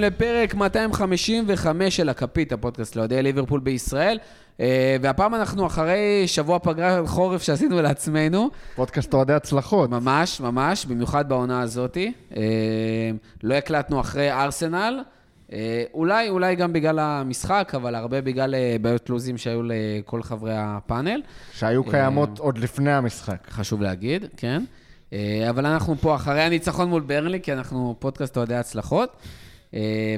לפרק 255 של הכפית, הפודקאסט לאוהדי ליברפול בישראל. אה, והפעם אנחנו אחרי שבוע פגרת חורף שעשינו לעצמנו. פודקאסט אוהדי הצלחות. ממש, ממש, במיוחד בעונה הזאת. אה, לא הקלטנו אחרי ארסנל. אה, אולי, אולי גם בגלל המשחק, אבל הרבה בגלל בעיות לוזים שהיו לכל חברי הפאנל. שהיו קיימות עוד לפני המשחק. חשוב להגיד, כן. אבל אנחנו פה אחרי הניצחון מול ברנלי, כי אנחנו פודקאסט אוהדי הצלחות,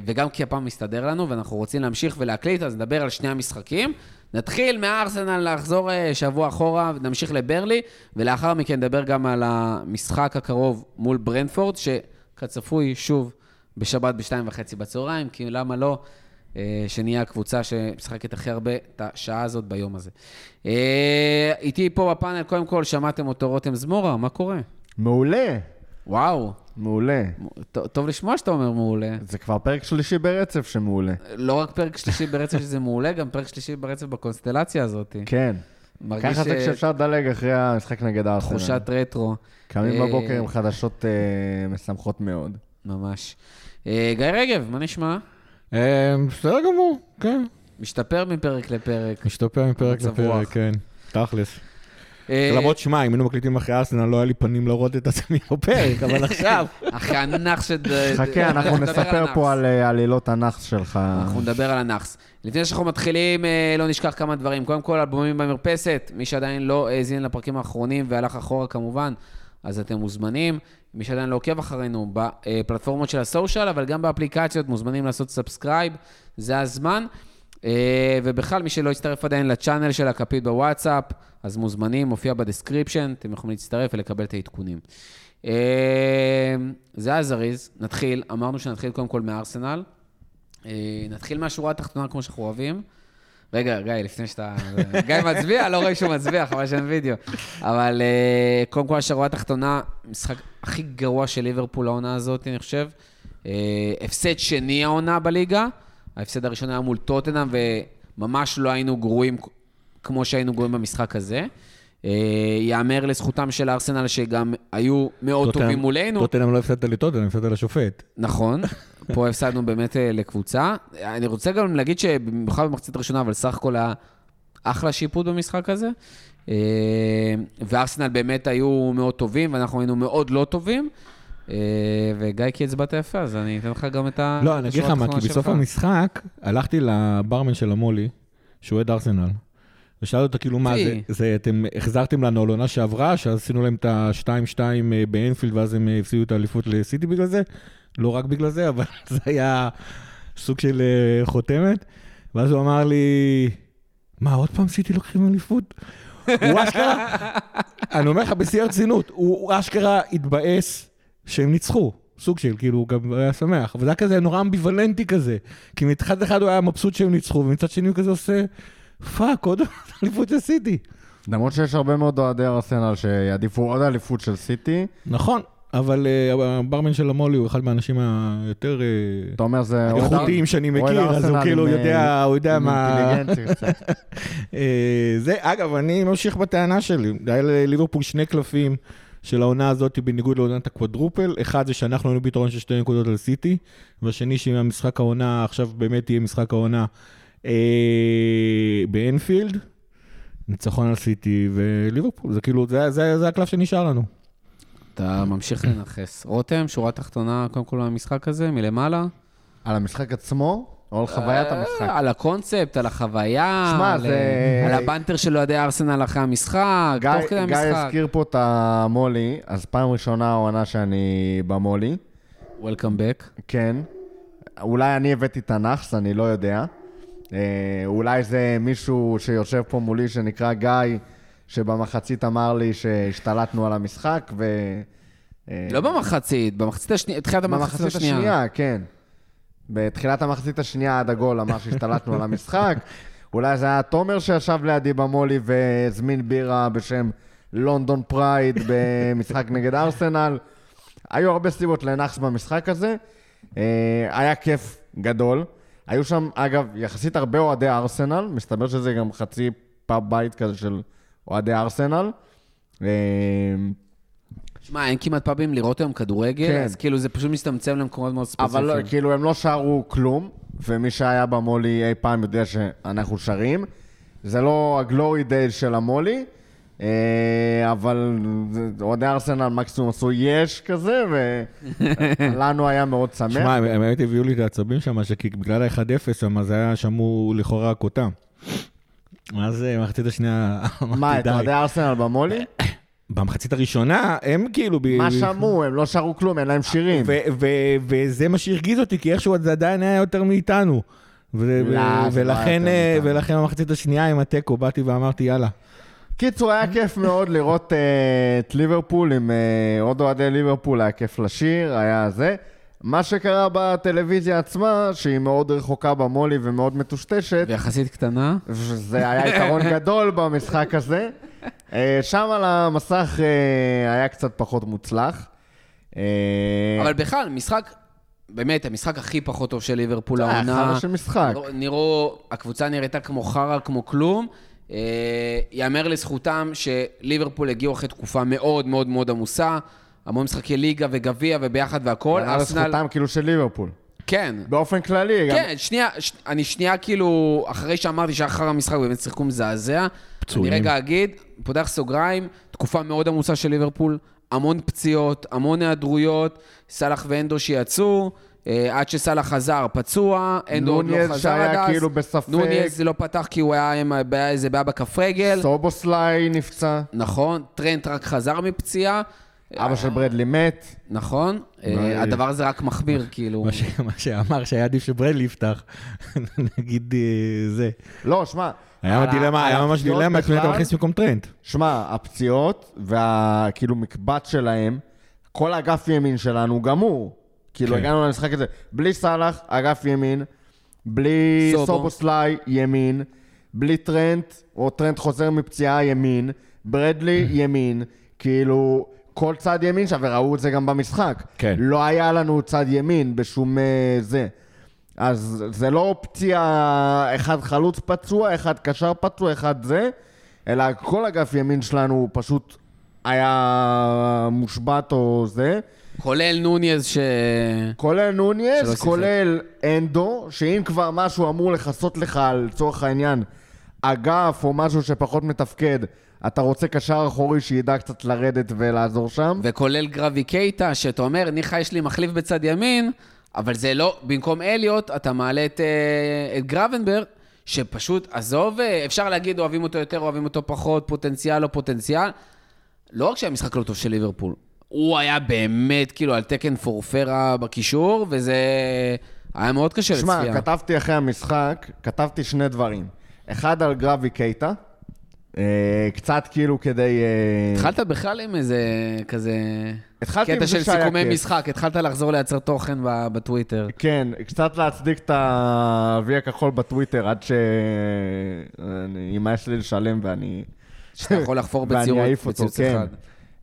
וגם כי הפעם מסתדר לנו, ואנחנו רוצים להמשיך ולהקליט, אז נדבר על שני המשחקים. נתחיל מהארסנל לחזור אה, שבוע אחורה, ונמשיך לברלי, ולאחר מכן נדבר גם על המשחק הקרוב מול ברנפורד, שכצפוי, שוב, בשבת בשתיים וחצי בצהריים, כי למה לא? אה, שנהיה הקבוצה שמשחקת הכי הרבה את השעה הזאת ביום הזה. אה, איתי פה בפאנל, קודם כל, שמעתם אותו רותם זמורה, מה קורה? מעולה, וואו, מעולה. טוב לשמוע שאתה אומר מעולה. זה כבר פרק שלישי ברצף שמעולה. לא רק פרק שלישי ברצף שזה מעולה, גם פרק שלישי ברצף בקונסטלציה הזאת. כן. מרגיש ככה זה כשאפשר לדלג אחרי המשחק נגד ארסנל. תחושת רטרו, קמים אה, בבוקר עם חדשות אה, משמחות מאוד. ממש. אה, גיא רגב, מה נשמע? בסדר גמור, כן. משתפר מפרק לפרק. משתפר מפרק לפרק. כן. תכלס. אה, למרות שמע, אם היינו מקליטים אחרי ארסנל, לא היה לי פנים לראות את עצמי בפרק, אבל עכשיו... אחרי הנאחס ש... חכה, אנחנו נספר. פה על אה, עלילות הנאחס שלך. אנחנו נדבר על הנאחס. לפני שאנחנו מתחילים, אה, לא נשכח כמה דברים. קודם כל, אלבומים במרפסת. מי שעדיין לא האזין לפרקים האחרונים והלך אחורה כמובן, אז אתם מוזמנים. מי שעדיין לא עוקב אחרינו בפלטפורמות של ה social, אבל גם באפליקציות, מוזמנים לעשות subscribe, זה הזמן. אה, ובכלל, מי שלא הצטרף עדיין ל channel של הכפית בוואטסאפ, אז מוזמנים, מופיע ב description, אתם יכולים להצטרף ולקבל את העדכונים. אה, זה היה זריז, נתחיל, אמרנו שנתחיל קודם כל מארסנל. אה, נתחיל מהשורה התחתונה כמו שאנחנו אוהבים. רגע, גיא, לפני שאתה... גיא מצביע? לא רואה שהוא מצביע, חבל שאין וידאו. אבל קודם כל, השורה התחתונה, משחק הכי גרוע של ליברפול העונה הזאת, אני חושב. הפסד שני העונה בליגה. ההפסד הראשון היה מול טוטנאם, וממש לא היינו גרועים כמו שהיינו גרועים במשחק הזה. אה, יאמר לזכותם של ארסנל שגם היו מאוד טוטנהאם- טובים מולנו. טוטנאם לא הפסדת לטוטנאם, הפסדת לשופט. נכון, פה הפסדנו באמת אה, לקבוצה. אני רוצה גם להגיד שבמיוחד במחצית הראשונה, אבל סך הכל היה אחלה שיפוט במשחק הזה. אה, וארסנל באמת היו מאוד טובים, ואנחנו היינו מאוד לא טובים. אה, וגיא, כי הצבעת יפה, אז אני אתן לך גם את ה... לא, אני אגיד לך מה, כי בסוף המשחק הלכתי לברמן של המולי, שהוא אוהד ארסנל, ושאלתי אותו כאילו, מה, זה, אתם החזרתם לנו על עונה שעברה, שאז עשינו להם את ה-2-2 אה, באנפילד, ואז הם אה, הפסידו את האליפות לסיטי בגלל זה? לא רק בגלל זה, אבל זה היה סוג של חותמת. ואז הוא אמר לי, מה, עוד פעם סיטי לוקחים אליפות? הוא אשכרה, אני אומר לך בשיא הרצינות, הוא אשכרה התבאס שהם ניצחו. סוג של, כאילו, הוא גם היה שמח. אבל זה היה כזה נורא אמביוולנטי כזה. כי מצד אחד הוא היה מבסוט שהם ניצחו, ומצד שני הוא כזה עושה, fuck, עוד אליפות של סיטי. למרות שיש הרבה מאוד אוהדי ארסנל שיעדיפו עוד אליפות של סיטי. נכון, אבל אה, הברמן של המולי הוא אחד מהאנשים היותר אה, איכותיים שאני מכיר, אז הוא כאילו יודע, אה, הוא יודע מה... זה, אגב, אני ממשיך בטענה שלי. היה לליברפול שני קלפים של העונה הזאת בניגוד לעונת הקוודרופל. אחד זה שאנחנו היינו ביתרון של שתי נקודות על סיטי, והשני שאם המשחק העונה, עכשיו באמת יהיה משחק העונה אה, באנפילד, ניצחון על סיטי וליברפול. זה כאילו, זה, זה, זה הקלף שנשאר לנו. אתה ממשיך לנכס. רותם, שורה תחתונה, קודם כל המשחק הזה, מלמעלה. על המשחק עצמו, או על חוויית אה, המשחק? על הקונספט, על החוויה, שמע, על, זה- על הבנטר של אוהדי ארסנל אחרי המשחק, גיא- תוך כדי גיא המשחק. הזכיר פה את המולי, אז פעם ראשונה העונה שאני במולי, Welcome back. כן. אולי אני הבאתי את הנאחס, אני לא יודע. אה, אולי זה מישהו שיושב פה מולי שנקרא גיא, שבמחצית אמר לי שהשתלטנו על המשחק, ו... אה, לא במחצית, במחצית השנייה, תחילת המחצית במחצית השנייה. השנייה, כן. בתחילת המחצית השנייה עד הגול אמר שהשתלטנו על המשחק. אולי זה היה תומר שישב לידי במולי והזמין בירה בשם London Pride במשחק נגד ארסנל. היו הרבה סיבות לנאחס במשחק הזה. אה, היה כיף גדול. היו שם, אגב, יחסית הרבה אוהדי ארסנל, מסתבר שזה גם חצי פאב בית כזה של אוהדי ארסנל. שמע, אין כמעט פאבים לראות היום כדורגל, כן. אז כאילו זה פשוט מצטמצם למקומות מאוד אבל ספציפיים. לא, כאילו הם לא שרו כלום, ומי שהיה במולי אי פעם יודע שאנחנו שרים. זה לא הגלורי דייז של המולי, אה, אבל אוהדי ארסנל מקסימום עשו יש כזה, ולנו היה מאוד שמח. שמע, הם באמת הביאו לי את העצבים שם, שכי בגלל ה-1-0 שם, זה היה שמור לכאורה רק אותם. אז אה, במחצית השנייה, מה, אמרתי את די. אוהדי ארסנל במולי? במחצית הראשונה, הם כאילו... ב- מה ב- שמעו? הם לא שרו כלום, אין להם שירים. ו- ו- וזה מה שהרגיז אותי, כי איכשהו זה עדיין היה יותר מאיתנו. ו- לא, ו- זה לא ולכן, יותר אה. ולכן במחצית השנייה עם התיקו באתי ואמרתי, יאללה. קיצור, היה כיף מאוד לראות אה, את ליברפול עם אה, עוד אוהדי ליברפול, היה כיף לשיר, היה זה. מה שקרה בטלוויזיה עצמה, שהיא מאוד רחוקה במולי ומאוד מטושטשת, ויחסית קטנה. וזה היה יתרון גדול במשחק הזה. אה, שם על המסך אה, היה קצת פחות מוצלח. אה, אבל בכלל, משחק, באמת, המשחק הכי פחות טוב של ליברפול זה היה העונה. חרא של משחק. נראו- הקבוצה נראתה כמו חרא, כמו כלום. אה, יאמר לזכותם שליברפול הגיעו אחרי תקופה מאוד מאוד מאוד עמוסה. המון משחקי ליגה וגביע וביחד. היה ארסנל- לזכותם כאילו של ליברפול. כן. באופן כללי, גם... כן, שנייה, ש... אני שנייה כאילו, אחרי שאמרתי שאחר המשחק באמת שיחקו מזעזע, פצועים. אני רגע אגיד, פותח סוגריים, תקופה מאוד עמוסה של ליברפול, המון פציעות, המון היעדרויות, סאלח ואנדו שיצאו, אה, עד שסאלח חזר פצוע, אנדו לא חזר שהיה עד אז. כאילו בספק. נוניז לא פתח כי הוא היה עם איזה בעיה בכף רגל. סובוסליי נפצע, נכון, טרנט רק חזר מפציעה. אבא של ברדלי מת. נכון, אה, הדבר הזה רק מחמיר, כאילו. מה שאמר שהיה עדיף שברדלי יפתח, נגיד אה, זה. לא, שמע... היה דילמה, היה ממש דילמה את מי אתה מכניס במקום טרנט. שמע, הפציעות והכאילו מקבץ שלהם, כל אגף ימין שלנו גמור. כאילו כן. הגענו למשחק הזה, בלי סאלח, אגף ימין, בלי סובו. סובוסליי, ימין, בלי טרנט, או טרנט חוזר מפציעה, ימין, ברדלי, ימין, כאילו, כל צד ימין שם, וראו את זה גם במשחק. כן. לא היה לנו צד ימין בשום אה, זה. אז זה לא פציעה, אחד חלוץ פצוע, אחד קשר פצוע, אחד זה, אלא כל אגף ימין שלנו פשוט היה מושבת או זה. כולל נוניז ש... כולל שיחק. כולל אנדו, שאם כבר משהו אמור לכסות לך על לצורך העניין אגף או משהו שפחות מתפקד, אתה רוצה קשר אחורי שידע קצת לרדת ולעזור שם. וכולל גרבי קייטה, שאתה אומר, ניחא יש לי מחליף בצד ימין, אבל זה לא, במקום אליוט, אתה מעלה את, אה, את גרבנברג, שפשוט, עזוב, אה, אפשר להגיד אוהבים אותו יותר, אוהבים אותו פחות, פוטנציאל לא פוטנציאל. לא רק שהמשחק לא טוב של ליברפול, הוא היה באמת כאילו על תקן פורפרה בקישור, וזה היה מאוד קשה שמע, לצפייה. כתבתי אחרי המשחק, כתבתי שני דברים. אחד על גרבי קייטה, קצת כאילו כדי... אה, התחלת בכלל עם איזה כזה... התחלתי עם קטע זה של שהיה סיכומי כיף. משחק, התחלת לחזור לייצר תוכן בטוויטר. כן, קצת להצדיק את ה-V הכחול בטוויטר עד שימאס לי לשלם ואני... שאתה יכול לחפור ואני בציוץ בציוץ כן. אחד.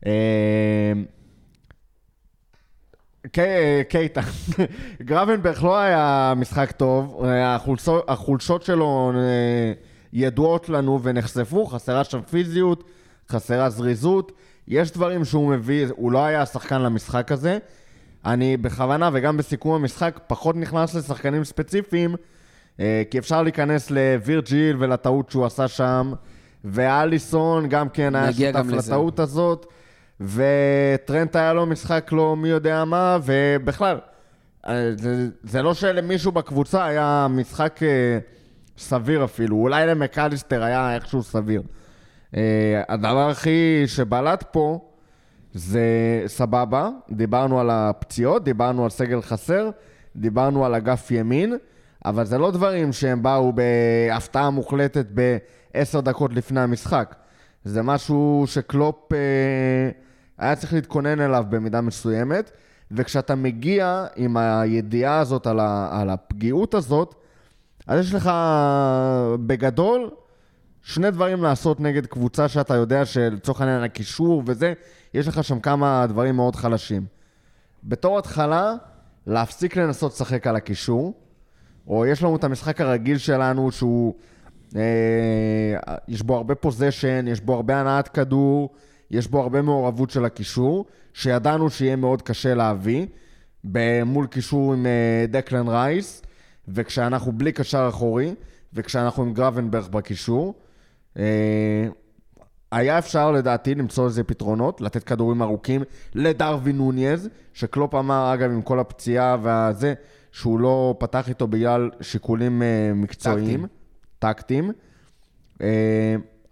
אה, קי- קייטה. גרבנברג לא היה משחק טוב, אה, החולשו- החולשות שלו אה, ידועות לנו ונחשפו, חסרה שם פיזיות, חסרה זריזות. יש דברים שהוא מביא, הוא לא היה השחקן למשחק הזה. אני בכוונה, וגם בסיכום המשחק, פחות נכנס לשחקנים ספציפיים, אה, כי אפשר להיכנס לווירג'יל ולטעות שהוא עשה שם, ואליסון גם כן היה שותף. לטעות הזאת, וטרנט היה לו משחק לא מי יודע מה, ובכלל, אה, זה, זה לא שלמישהו בקבוצה היה משחק אה, סביר אפילו, אולי למקליסטר היה איכשהו סביר. אה, הדבר הכי שבלט פה זה סבבה, דיברנו על הפציעות, דיברנו על סגל חסר, דיברנו על אגף ימין, אבל זה לא דברים שהם באו בהפתעה מוחלטת בעשר דקות לפני המשחק. זה משהו שקלופ אה, היה צריך להתכונן אליו במידה מסוימת, וכשאתה מגיע עם הידיעה הזאת על, ה, על הפגיעות הזאת, אז יש לך בגדול שני דברים לעשות נגד קבוצה שאתה יודע שלצורך העניין הקישור וזה, יש לך שם כמה דברים מאוד חלשים. בתור התחלה, להפסיק לנסות לשחק על הקישור, או יש לנו את המשחק הרגיל שלנו שהוא, אה, יש בו הרבה פוזיישן, יש בו הרבה הנעת כדור, יש בו הרבה מעורבות של הקישור, שידענו שיהיה מאוד קשה להביא, מול קישור עם אה, דקלן רייס, וכשאנחנו בלי קשר אחורי, וכשאנחנו עם גרבנברג בקישור. אה, היה אפשר לדעתי למצוא איזה פתרונות, לתת כדורים ארוכים לדרווין נוניז, שקלופ אמר, אגב, עם כל הפציעה והזה, שהוא לא פתח איתו בגלל שיקולים uh, מקצועיים, טקטיים. Uh,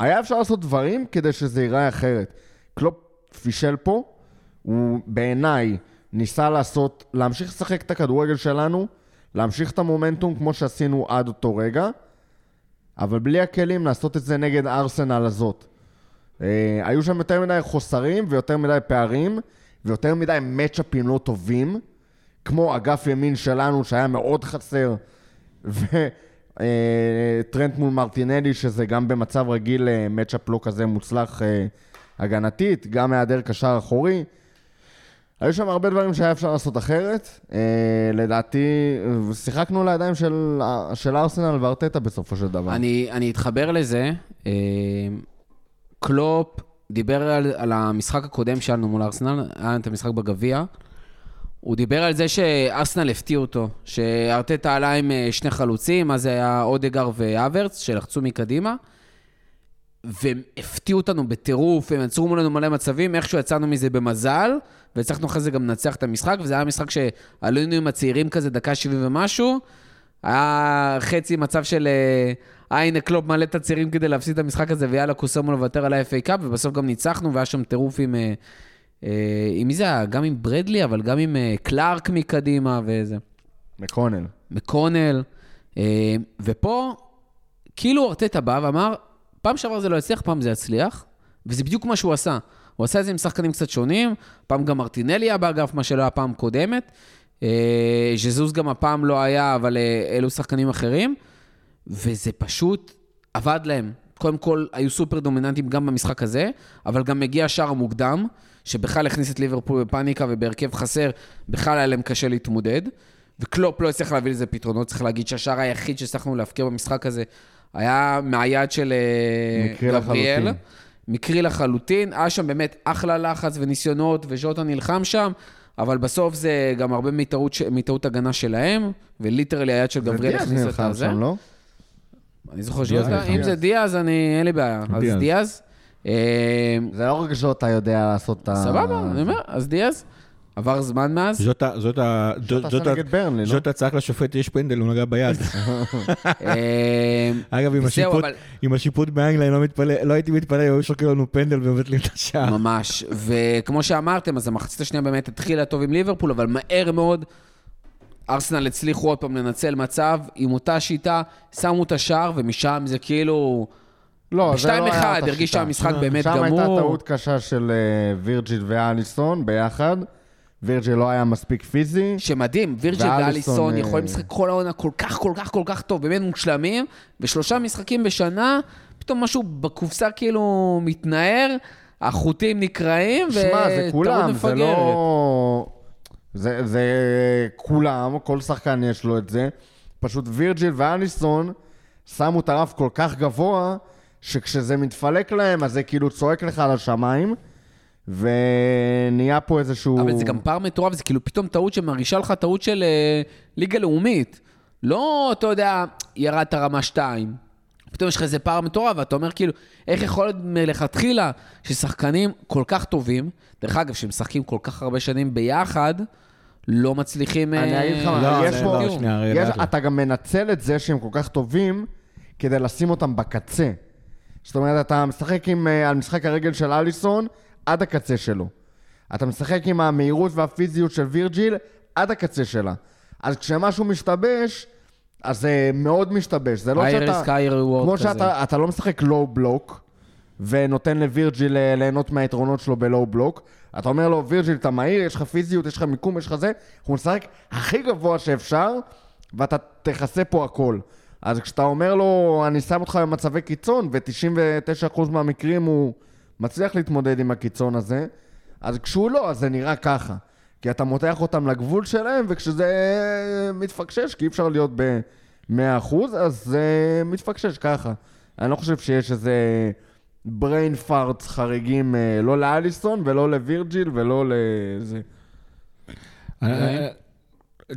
היה אפשר לעשות דברים כדי שזה ייראה אחרת. קלופ פישל פה, הוא בעיניי ניסה לעשות, להמשיך לשחק את הכדורגל שלנו, להמשיך את המומנטום כמו שעשינו עד אותו רגע, אבל בלי הכלים לעשות את זה נגד ארסנל הזאת. אה, היו שם יותר מדי חוסרים ויותר מדי פערים ויותר מדי מצ'אפים לא טובים, כמו אגף ימין שלנו שהיה מאוד חסר, וטרנט אה, מול מרטינלי, שזה גם במצב רגיל אה, מצ'אפ לא כזה מוצלח הגנתית, גם היעדר קשר אחורי. היו שם הרבה דברים שהיה אפשר לעשות אחרת. אה, לדעתי, שיחקנו לידיים של, של ארסנל וארטטה בסופו של דבר. אני, אני אתחבר לזה. אה, קלופ דיבר על, על המשחק הקודם שלנו מול ארסנל, היה את המשחק בגביע. הוא דיבר על זה שארסנל הפתיע אותו, שארטטה עלה עם אה, שני חלוצים, אז היה אודגר והוורץ, שלחצו מקדימה. והם הפתיעו אותנו בטירוף, הם יצרו מולנו מלא מצבים, איכשהו יצאנו מזה במזל, והצלחנו אחרי זה גם לנצח את המשחק, וזה היה משחק שעלינו עם הצעירים כזה, דקה 70 ומשהו. היה חצי מצב של, אה, הנה קלופ מעלה את הצעירים כדי להפסיד את המשחק הזה, ויאללה, כוס אמו לוותר על ה- FA Cup, ובסוף גם ניצחנו, והיה שם טירוף עם... אה, אה, עם מי זה היה? גם עם ברדלי, אבל גם עם קלארק מקדימה וזה. מקונל. מקונל. ופה, כאילו ארטטה בא ואמר, פעם שעבר זה לא יצליח, פעם זה יצליח, וזה בדיוק מה שהוא עשה. הוא עשה את זה עם שחקנים קצת שונים, פעם גם מרטינלי היה באגף, מה שלא היה פעם קודמת. אה, ז'זוז גם הפעם לא היה, אבל אה, אלו שחקנים אחרים, וזה פשוט עבד להם. קודם כל, היו סופר דומיננטיים גם במשחק הזה, אבל גם מגיע שער מוקדם, שבכלל הכניס את ליברפול בפאניקה ובהרכב חסר, בכלל היה להם קשה להתמודד. וקלופ לא הצליח להביא לזה פתרונות, צריך להגיד שהשער היחיד שהצלחנו להפקיר במשחק הזה היה מהיד של אה, גבריאל. לחלוטין. מקרי לחלוטין. היה שם באמת אחלה לחץ וניסיונות, וז'וטה נלחם שם, אבל בסוף זה גם הרבה מטעות, מטעות הגנה שלהם, וליטרלי היד של גבריאל הכניס את הזה. שם, לא? אני זוכר שז'וטה, אם זה דיאז, אני, אין לי בעיה. אז דיאז. זה לא רק ז'וטה יודע לעשות את ה... סבבה, אני אומר, אז דיאז. עבר זמן מאז? ז'וטה, ז'וטה, ז'וטה, ז'וטה צעק לשופט, יש פנדל, הוא נגע ביד. אמ, אגב, עם השיפוט באנגליה, לא, לא הייתי מתפלא, היו שוקלים לנו פנדל ומבטלים את השער. ממש, וכמו שאמרתם, אז המחצית השנייה באמת התחילה טוב עם ליברפול, אבל מהר מאוד ארסנל הצליחו עוד פעם לנצל מצב עם אותה שיטה, שמו את השער, ומשם זה כאילו... לא, זה לא היה אותה שיטה. ב-2-1 הרגיש שהמשחק באמת גמור. שם הייתה טעות קשה של אה, וירג'יל ואליסון ביחד. וירג'יל לא היה מספיק פיזי. שמדהים, וירג'יל ואליסון אה, יכולים לשחק כל העונה כל כך, כל כך, כל כך טוב, באמת מושלמים, ושלושה משחקים בשנה, פתאום משהו בקופסה כאילו מתנער, החוטים נקרעים, וטעות מפגרת. זה לא... זה, זה כולם, כל שחקן יש לו את זה. פשוט וירג'יל ואליסון שמו את הרף כל כך גבוה, שכשזה מתפלק להם, אז זה כאילו צועק לך על השמיים. ונהיה פה איזשהו... אבל זה גם פער מטורף, זה כאילו פתאום טעות שמרגישה לך טעות של uh, ליגה לאומית. לא, אתה יודע, ירדת רמה 2. פתאום יש לך איזה פער מטורף, ואתה אומר כאילו, איך יכול להיות מלכתחילה ששחקנים כל כך טובים, דרך אגב, שמשחקים כל כך הרבה שנים ביחד, לא מצליחים... אני אגיד לך מה, לא, יש פה... לא, שנייה, יש, אתה גם מנצל את זה שהם כל כך טובים כדי לשים אותם בקצה. זאת אומרת, אתה משחק עם, אה, על משחק הרגל של אליסון, עד הקצה שלו. אתה משחק עם המהירות והפיזיות של וירג'יל עד הקצה שלה. אז כשמשהו משתבש, אז זה מאוד משתבש. זה לא שאתה... סקיי ריוורד כמו שאתה אתה לא משחק לואו בלוק, ונותן לווירג'יל אה, ליהנות מהיתרונות שלו בלואו בלוק. אתה אומר לו, וירג'יל, אתה מהיר, יש לך פיזיות, יש לך מיקום, יש לך זה. אנחנו נשחק הכי גבוה שאפשר, ואתה תכסה פה הכל. אז כשאתה אומר לו, אני שם אותך במצבי קיצון, ו-99% מהמקרים הוא... מצליח להתמודד עם הקיצון הזה, אז כשהוא לא, אז זה נראה ככה. כי אתה מותח אותם לגבול שלהם, וכשזה מתפקשש, כי אי אפשר להיות ב-100%, אז זה מתפקשש ככה. אני לא חושב שיש איזה brain farts חריגים, אה, לא לאליסון ולא לווירג'יל ולא לזה. אה,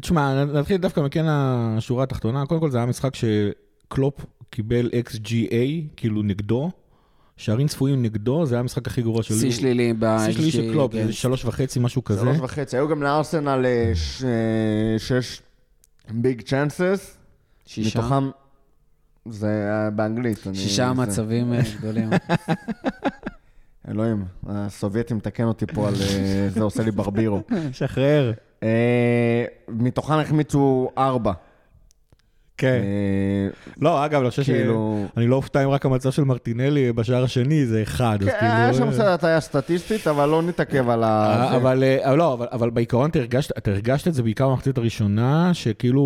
תשמע, נתחיל דווקא מכאן השורה התחתונה. קודם כל זה היה משחק שקלופ קיבל XGA, כאילו נגדו. שערים צפויים נגדו, זה היה המשחק הכי גרוע של... שיא שלילי ב... שיא שלילי של קלופ, כן. זה שלוש וחצי, משהו כזה. שלוש וחצי. היו גם לארסנל אה, אה, שש big chances. שישה. מתוכם, זה היה באנגלית. שישה מצבים אה, גדולים. אלוהים, הסובייטים מתקן אותי פה על זה עושה לי ברבירו. שחרר. מתוכם החמיצו ארבע. כן. אה, לא, אגב, אני חושב כאילו... שאני לא אופתע אם רק המצב של מרטינלי בשער השני זה אחד. כן, היה כאילו, שם קצת הטעיה סטטיסטית, אבל לא נתעכב על ה... אה. אבל אה, לא, אבל- בעיקרון אתה הרגשת- את זה בעיקר במחצית הראשונה, שכאילו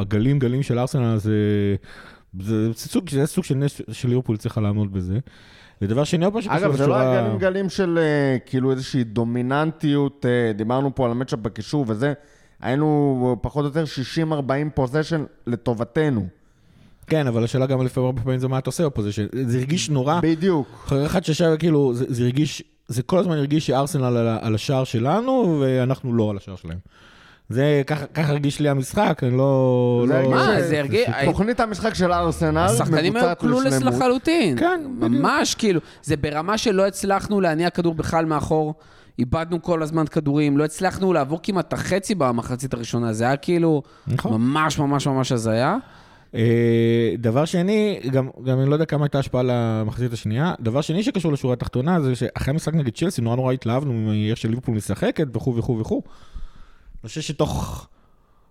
הגלים גלים של ארסנל זה זה סוג זה סוג של נס של ליברפול צריכה לעמוד בזה. ודבר שני, עוד שקשור אגב, זה לא היה גלים גלים של אה, כאילו איזושהי דומיננטיות, אה, דיברנו פה על המצ'אפ בקישור וזה, היינו פחות או יותר 60-40 פוזיישן לטובתנו. כן, אבל השאלה גם לפעמים הרבה פעמים זה מה אתה עושה בפוזיישן. זה הרגיש נורא, בדיוק. אחרי אחד שישב כאילו, זה זה הרגיש, זה כל הזמן הרגיש שארסנל על על השער שלנו, ואנחנו לא על השער שלהם. זה, ככה הרגיש לי המשחק, אני לא... זה לא- מה, זה הרגיש... תוכנית המשחק של ארסנל השחקנים היו מבוצעת קלולס לשלמות. לחלוטין. כן, בדיוק. ממש, כאילו, זה ברמה שלא הצלחנו להניע כדור בכלל מאחור. איבדנו כל הזמן כדורים, לא הצלחנו לעבור כמעט את החצי במחצית הראשונה, זה היה כאילו נכון. ממש ממש ממש הזיה. אה, דבר שני, גם, גם אני לא יודע כמה הייתה השפעה למחצית השנייה, דבר שני שקשור לשורה התחתונה זה שאחרי המשחק נגד צ'לסי נורא נורא התלהבנו מאיך שליברפול משחקת וכו' וכו' וכו'. אני חושב שתוך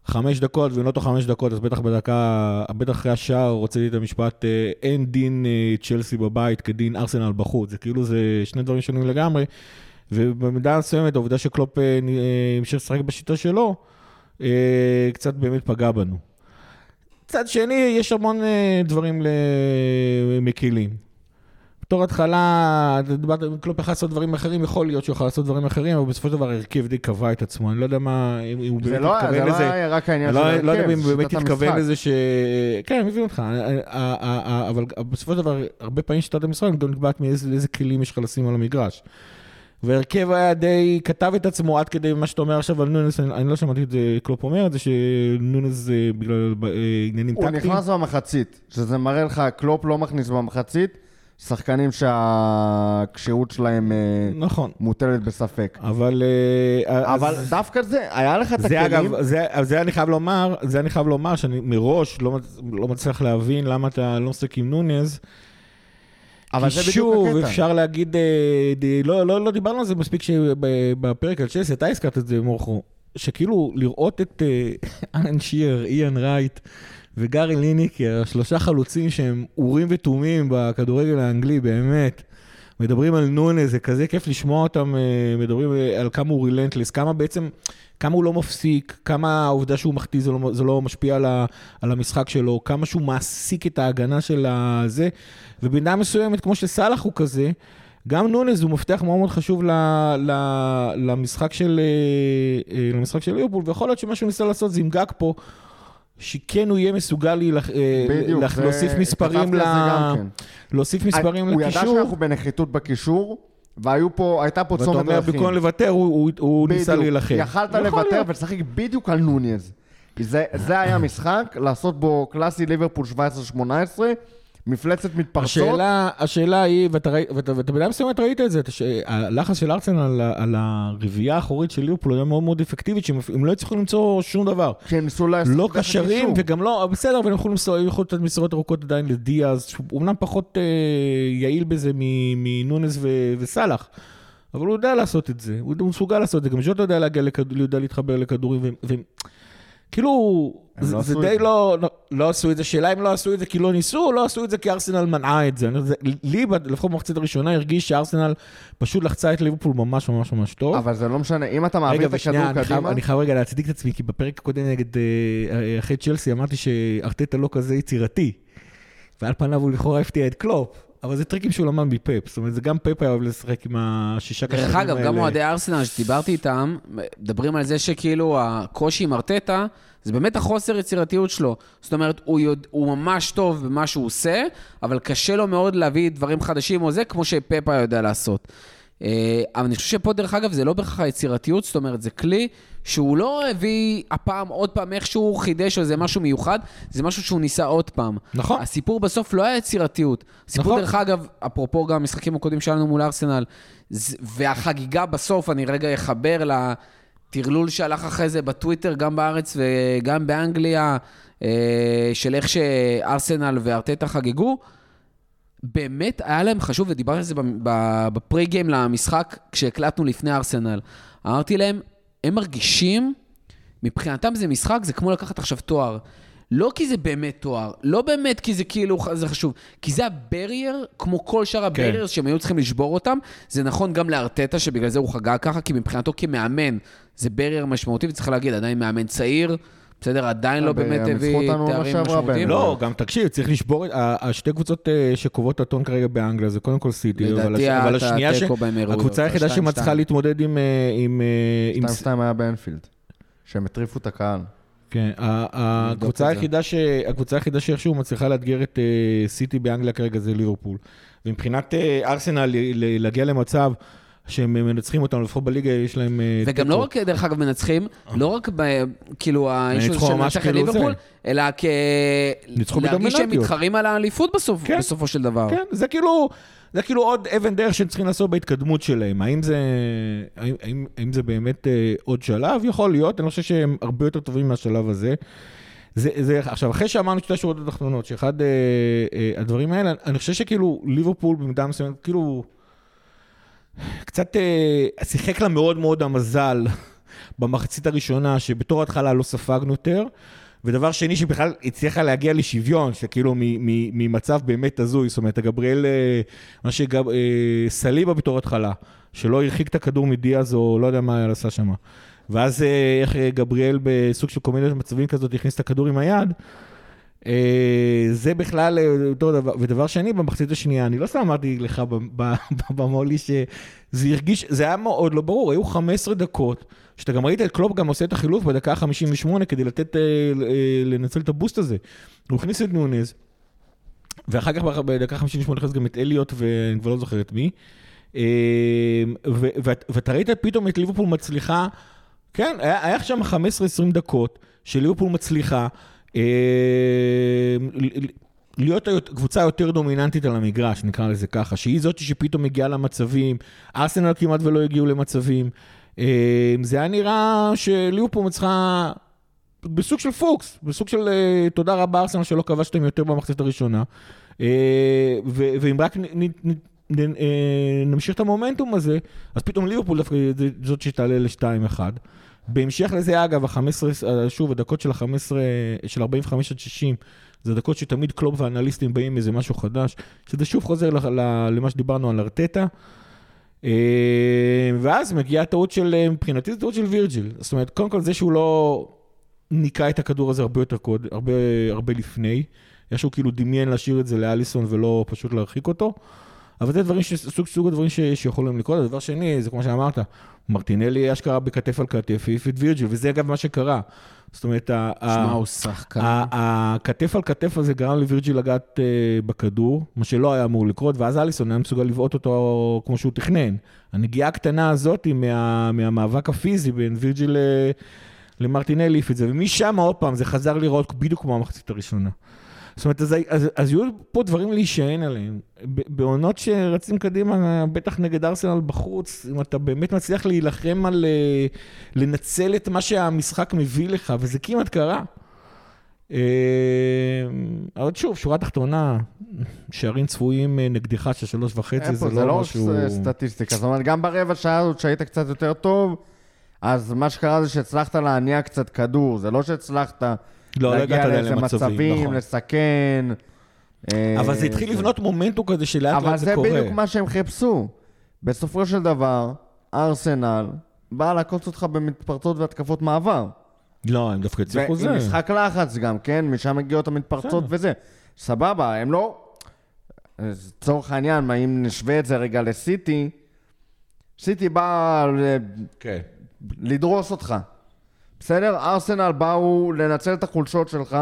חמש דקות, ואם לא תוך חמש דקות, אז בטח בדקה, בטח אחרי השער רוצה לי את המשפט, אה, אין דין אה, צ'לסי בבית כדין ארסנל בחוץ, זה כאילו זה שני דברים שונים לגמרי, ובמידה מסוימת העובדה שקלופ אה, אה, המשיך לשחק בשיטה שלו, אה, קצת באמת פגע בנו. מצד שני, יש המון דברים למקילים. בתור התחלה, דיברת, קלופ יכול לעשות דברים אחרים, יכול להיות שהוא יכול לעשות דברים אחרים, אבל בסופו של דבר ההרכב די קבע את עצמו. אני לא יודע מה, אם הוא זה באמת לא זה התכוון לא לזה. היה רק העניין אני של לא, ההרכב, לא יודע אם זה באמת התכוון. לזה ש... כן, אני מבין אותך, אבל בסופו של דבר, הרבה פעמים שיטת המשחק גם נקבעת מאיזה איזה כלים יש לך לשים על המגרש. והרכב היה די, כתב את עצמו עד כדי מה שאתה אומר עכשיו על נונס, אני, אני לא שמעתי את זה, קלופ אומר את זה, שנונייז אה, בגלל אה, עניינים הוא טקטיים. נכנס במחצית, שזה מראה לך, קלופ לא מכניס במחצית, שחקנים שהכשירות שלהם אה, נכון, מוטלת בספק. אבל... אה, אבל אז- דווקא זה, היה לך את זה הכלים, אגב, זה, זה אני חייב לומר, זה אני חייב לומר שאני מראש לא, לא מצליח להבין למה אתה לא משחק עם נונייז. אבל כי זה בדיוק שוב, הקטע. אפשר להגיד, אה, לא, לא, לא דיברנו על זה מספיק שבפרק על צ'לסי, אתה הזכרת את זה, מורכו, שכאילו לראות את אה, אלן שיר, איאן רייט וגארי ליניקר, שלושה חלוצים שהם אורים ותומים בכדורגל האנגלי, באמת. מדברים על נונז, זה כזה כיף לשמוע אותם, אה, מדברים אה, על כמה הוא רילנטלס, כמה בעצם, כמה הוא לא מפסיק, כמה העובדה שהוא מחטיא זה לא, זה לא משפיע על, ה, על המשחק שלו, כמה שהוא מעסיק את ההגנה של הזה, ובמידה מסוימת, כמו שסאלח הוא כזה, גם נונז הוא מפתח מאוד מאוד חשוב ל, ל, למשחק של, אה, ליברפול, ויכול להיות שמה שהוא ניסה לעשות זה עם גג פה, שכן הוא יהיה מסוגל להילח- אה, בדיוק, זה- להוסיף מספרים, ל... כן. להוסיף מספרים הוא ידע לקישור. שאנחנו בנחיתות בקישור, והיו פה, הייתה פה ואתה צומת אומר, דרכים. במקום לוותר, הוא, הוא, הוא ניסה. להילחם. יכלת לוותר. ולשחק בדיוק על נוניז. זה, זה היה משחק, לעשות בו קלאסי ליברפול 17-18, מפלצת מתפרצות. השאלה, השאלה היא, ואתה, ראי- ואתה, ואתה במידה מסוימת ראית את זה, ש- הלחץ של ארסנל על, על הרביעייה האחורית של ליברפול היה מאוד מאוד אפקטיבית, שהם הם לא הצליחו למצוא שום דבר. כי הם ניסו לעשות לא קשרים. וגם לא, בסדר, אבל הם יכולים למסור- הם יכולים לתת מסירות ארוכות עדיין לדיאז, שהוא אומנם פחות אה, יעיל בזה מנונס ו- וסאלח, אבל הוא יודע לעשות את זה, הוא, מסוגל לעשות את זה, גם ז'וטו יודע להגיע, לכד... יודע להתחבר לכדורים, ו... ו... כאילו, זה, לא זה די. לא, לא, לא עשו את זה, שאלה אם לא עשו את זה כי לא ניסו, או לא עשו את זה כי ארסנל מנעה את זה. זה לי, לפחות במחצית הראשונה, הרגיש שארסנל פשוט לחצה את ליברפול ממש ממש ממש טוב. אבל זה לא משנה, אם אתה מעביר רגע, את הכדור קדימה, אני חייב רגע להצדיק את עצמי, כי בפרק הקודם נגד, אה, אה, אחרי צ'לסי, אמרתי שארטטה לא כזה יצירתי. ועל פניו הוא לכאורה הפתיע את קלופ. אבל זה טריקים שהוא למד מפפ. זאת אומרת, זה גם פפ היה אוהב לשחק עם השישה קשרים דרך האלה. אגב, גם אוהדי ארסנל שדיברתי איתם, מדברים על זה שכאילו הקושי עם ארטטה, זה באמת החוסר יצירתיות שלו. זאת אומרת, הוא, יודע, הוא ממש טוב במה שהוא עושה, אבל קשה לו מאוד להביא דברים חדשים או זה, כמו שפאפה יודע לעשות. אה, אבל אני חושב שפה, דרך אגב, זה לא בהכרח היצירתיות, זאת אומרת, זה כלי שהוא לא הביא הפעם עוד פעם איכשהו חידש או איזה משהו מיוחד, זה משהו שהוא ניסה עוד פעם. נכון. הסיפור בסוף לא היה יצירתיות. הסיפור, נכון. דרך אגב, אפרופו גם המשחקים הקודמים שלנו מול ארסנל, והחגיגה בסוף, אני רגע אחבר לטרלול שהלך אחרי זה בטוויטר, גם בארץ וגם באנגליה, אה, של איך שארסנל וארטטה חגגו. באמת היה להם חשוב, ודיברתי על זה בפרי גיים למשחק כשהקלטנו לפני ארסנל. אמרתי להם, הם מרגישים, מבחינתם זה משחק, זה כמו לקחת עכשיו תואר. לא כי זה באמת תואר, לא באמת כי זה כאילו, זה חשוב, כי זה ה barrier, כמו כל שאר ה barrier שהם היו צריכים לשבור אותם. זה נכון גם לארטטה, שבגלל זה הוא חגג ככה, כי מבחינתו כמאמן, זה barrier משמעותי, וצריך להגיד, עדיין מאמן צעיר, בסדר, עדיין לא באמת הביא תארים משמעותיים. לא, גם תקשיב, צריך לשבור את... השתי קבוצות אה, שקובעות את הטון כרגע באנגליה זה קודם כל סיטי, אבל השנייה, ש- הקבוצה היחידה שמצליחה. להתמודד עם... אה, עם, אה, עם 2-2 היה באנפילד. שהם הטריפו את הקהל. כן, הקבוצה. היחידה, ש... הקבוצה היחידה שאיכשהו מצליחה לאתגר את אה, סיטי באנגליה כרגע זה ליברפול. ומבחינת אה, ארסנל, להגיע למצב שהם מנצחים אותנו, לפחות בליגה יש להם... אה, וגם לא. רק, דרך אגב, מנצחים, לא רק ב... כאילו, האישו שמנצח את כאילו ליברפול. אלא כ... ניצחו להרגיש שהם. מתחרים על האליפות כן. בסופו של דבר. כן, זה כאילו, זה כאילו עוד אבן דרך שהם צריכים לעשות בהתקדמות שלהם. האם זה, האם, האם, האם זה באמת אה, עוד שלב? יכול להיות, אני חושב שהם הרבה יותר טובים מהשלב הזה. זה, זה, עכשיו, אחרי שאמרנו שתי השורות התחתונות, שאחד אה, אה, הדברים האלה, אני חושב שכאילו ליברפול במידה מסוימת, כאילו, קצת אה, שיחק לה מאוד מאוד המזל במחצית הראשונה, שבתור התחלה לא ספגנו יותר. ודבר שני, שבכלל הצליחה להגיע לשוויון, שכאילו ממצב באמת הזוי, זאת אומרת, גבריאל, אה, מה שגב... אה, סליבה בתור התחלה, שלא הרחיק את הכדור מדיאז, או לא יודע מה היה עשה שם. ואז איך גבריאל בסוג של מיני מצבים כזאת הכניס את הכדור עם היד. אה, זה בכלל אה, אותו דבר. ודבר שני, במחצית השנייה, אני לא סתם אמרתי לך במולי שזה הרגיש, זה היה מאוד לא ברור, היו 15 דקות, שאתה גם ראית את קלופ גם עושה את החילוף בדקה ה-58 כדי לתת, אה, לנצל את הבוסט הזה. הוא הכניס את נונז, ואחר כך בדקה 58 הכניס גם את אליוט ואני כבר לא זוכר את מי. ואתה ראית פתאום את ליברפול מצליחה, כן, היה, שם 15-20 דקות שליברפול מצליחה להיות היותר- קבוצה יותר דומיננטית על המגרש, נקרא לזה ככה, שהיא זאת שפתאום מגיעה למצבים, ארסנל כמעט ולא הגיעו למצבים. אה, זה היה נראה שליברפול מצליחה בסוג של פוקס, בסוג של אה, תודה רבה ארסנל שלא כבשתם יותר במחצית הראשונה. ו- ואם רק אה, נמשיך את המומנטום הזה, אז פתאום ליברפול דווקא זאת שתעלה ל-2-1. בהמשך לזה, אגב, ה-15, אה, שוב, הדקות של ה-15, של 45 עד 60, זה דקות שתמיד קלופ ואנליסטים באים איזה משהו חדש, שזה שוב חוזר למה שדיברנו על ארטטה. אה, ואז מגיעה הטעות של, אה, מבחינתי זו טעות של וירג'יל. זאת אומרת, קודם כל זה שהוא לא ניקה את הכדור הזה הרבה יותר קודם, הרבה, הרבה לפני. איכשהו כאילו דמיין להשאיר את זה לאליסון ולא פשוט להרחיק אותו. אבל זה דברים, ש- סוג, סוג הדברים ש, שיכולים לקרות. הדבר שני, זה כמו שאמרת, מרטינלי אשכרה בכתף על כתף, העיף את וירג'יל, וזה אגב מה שקרה. זאת אומרת, שמע, הוא שחקן. הכתף על כתף הזה גרם לווירג'יל לגעת אה, בכדור, מה שלא היה אמור לקרות, ואז אליסון היה מסוגל לבעוט אותו כמו שהוא תכנן. הנגיעה הקטנה הזאת מה, מהמאבק הפיזי בין וירג'יל ל- למרטינלי העיף את זה, ומשם עוד פעם זה חזר לראות בדיוק כמו המחצית הראשונה. זאת אומרת, אז, אז, אז יהיו פה דברים להישען עליהם. בעונות שרצים קדימה, בטח נגד ארסנל בחוץ, אם אתה באמת מצליח להילחם על אה, לנצל את מה שהמשחק מביא לך, וזה כמעט קרה. אה, אבל שוב, שורה תחתונה, שערים צפויים אה, נגדך של שלוש וחצי, איפה, זה זה לא לא משהו... ס- סטטיסטיקה. זאת אומרת, גם ברבע שעה הזאת שהיית קצת יותר טוב, אז מה שקרה זה שהצלחת להניע קצת כדור, זה לא שהצלחת לא, לא הגעת עדיין למצבים, מצבים, נכון. לסכן. אה, אבל זה התחיל לבנות מומנטום כזה שלאט אבל לאט זה זה קורה. בדיוק מה שהם חיפשו. בסופו של דבר, ארסנל באה לעקוץ אותך במתפרצות והתקפות מעבר. לא, הם דווקא הצליחו זה. משחק לחץ גם, כן? משם מגיעות המתפרצות. וזה. סבבה, הם לא... לצורך העניין, אם נשווה את זה רגע לסיטי, סיטי באה ל- כן. לדרוס אותך. בסדר? ארסנל באו לנצל את החולשות שלך,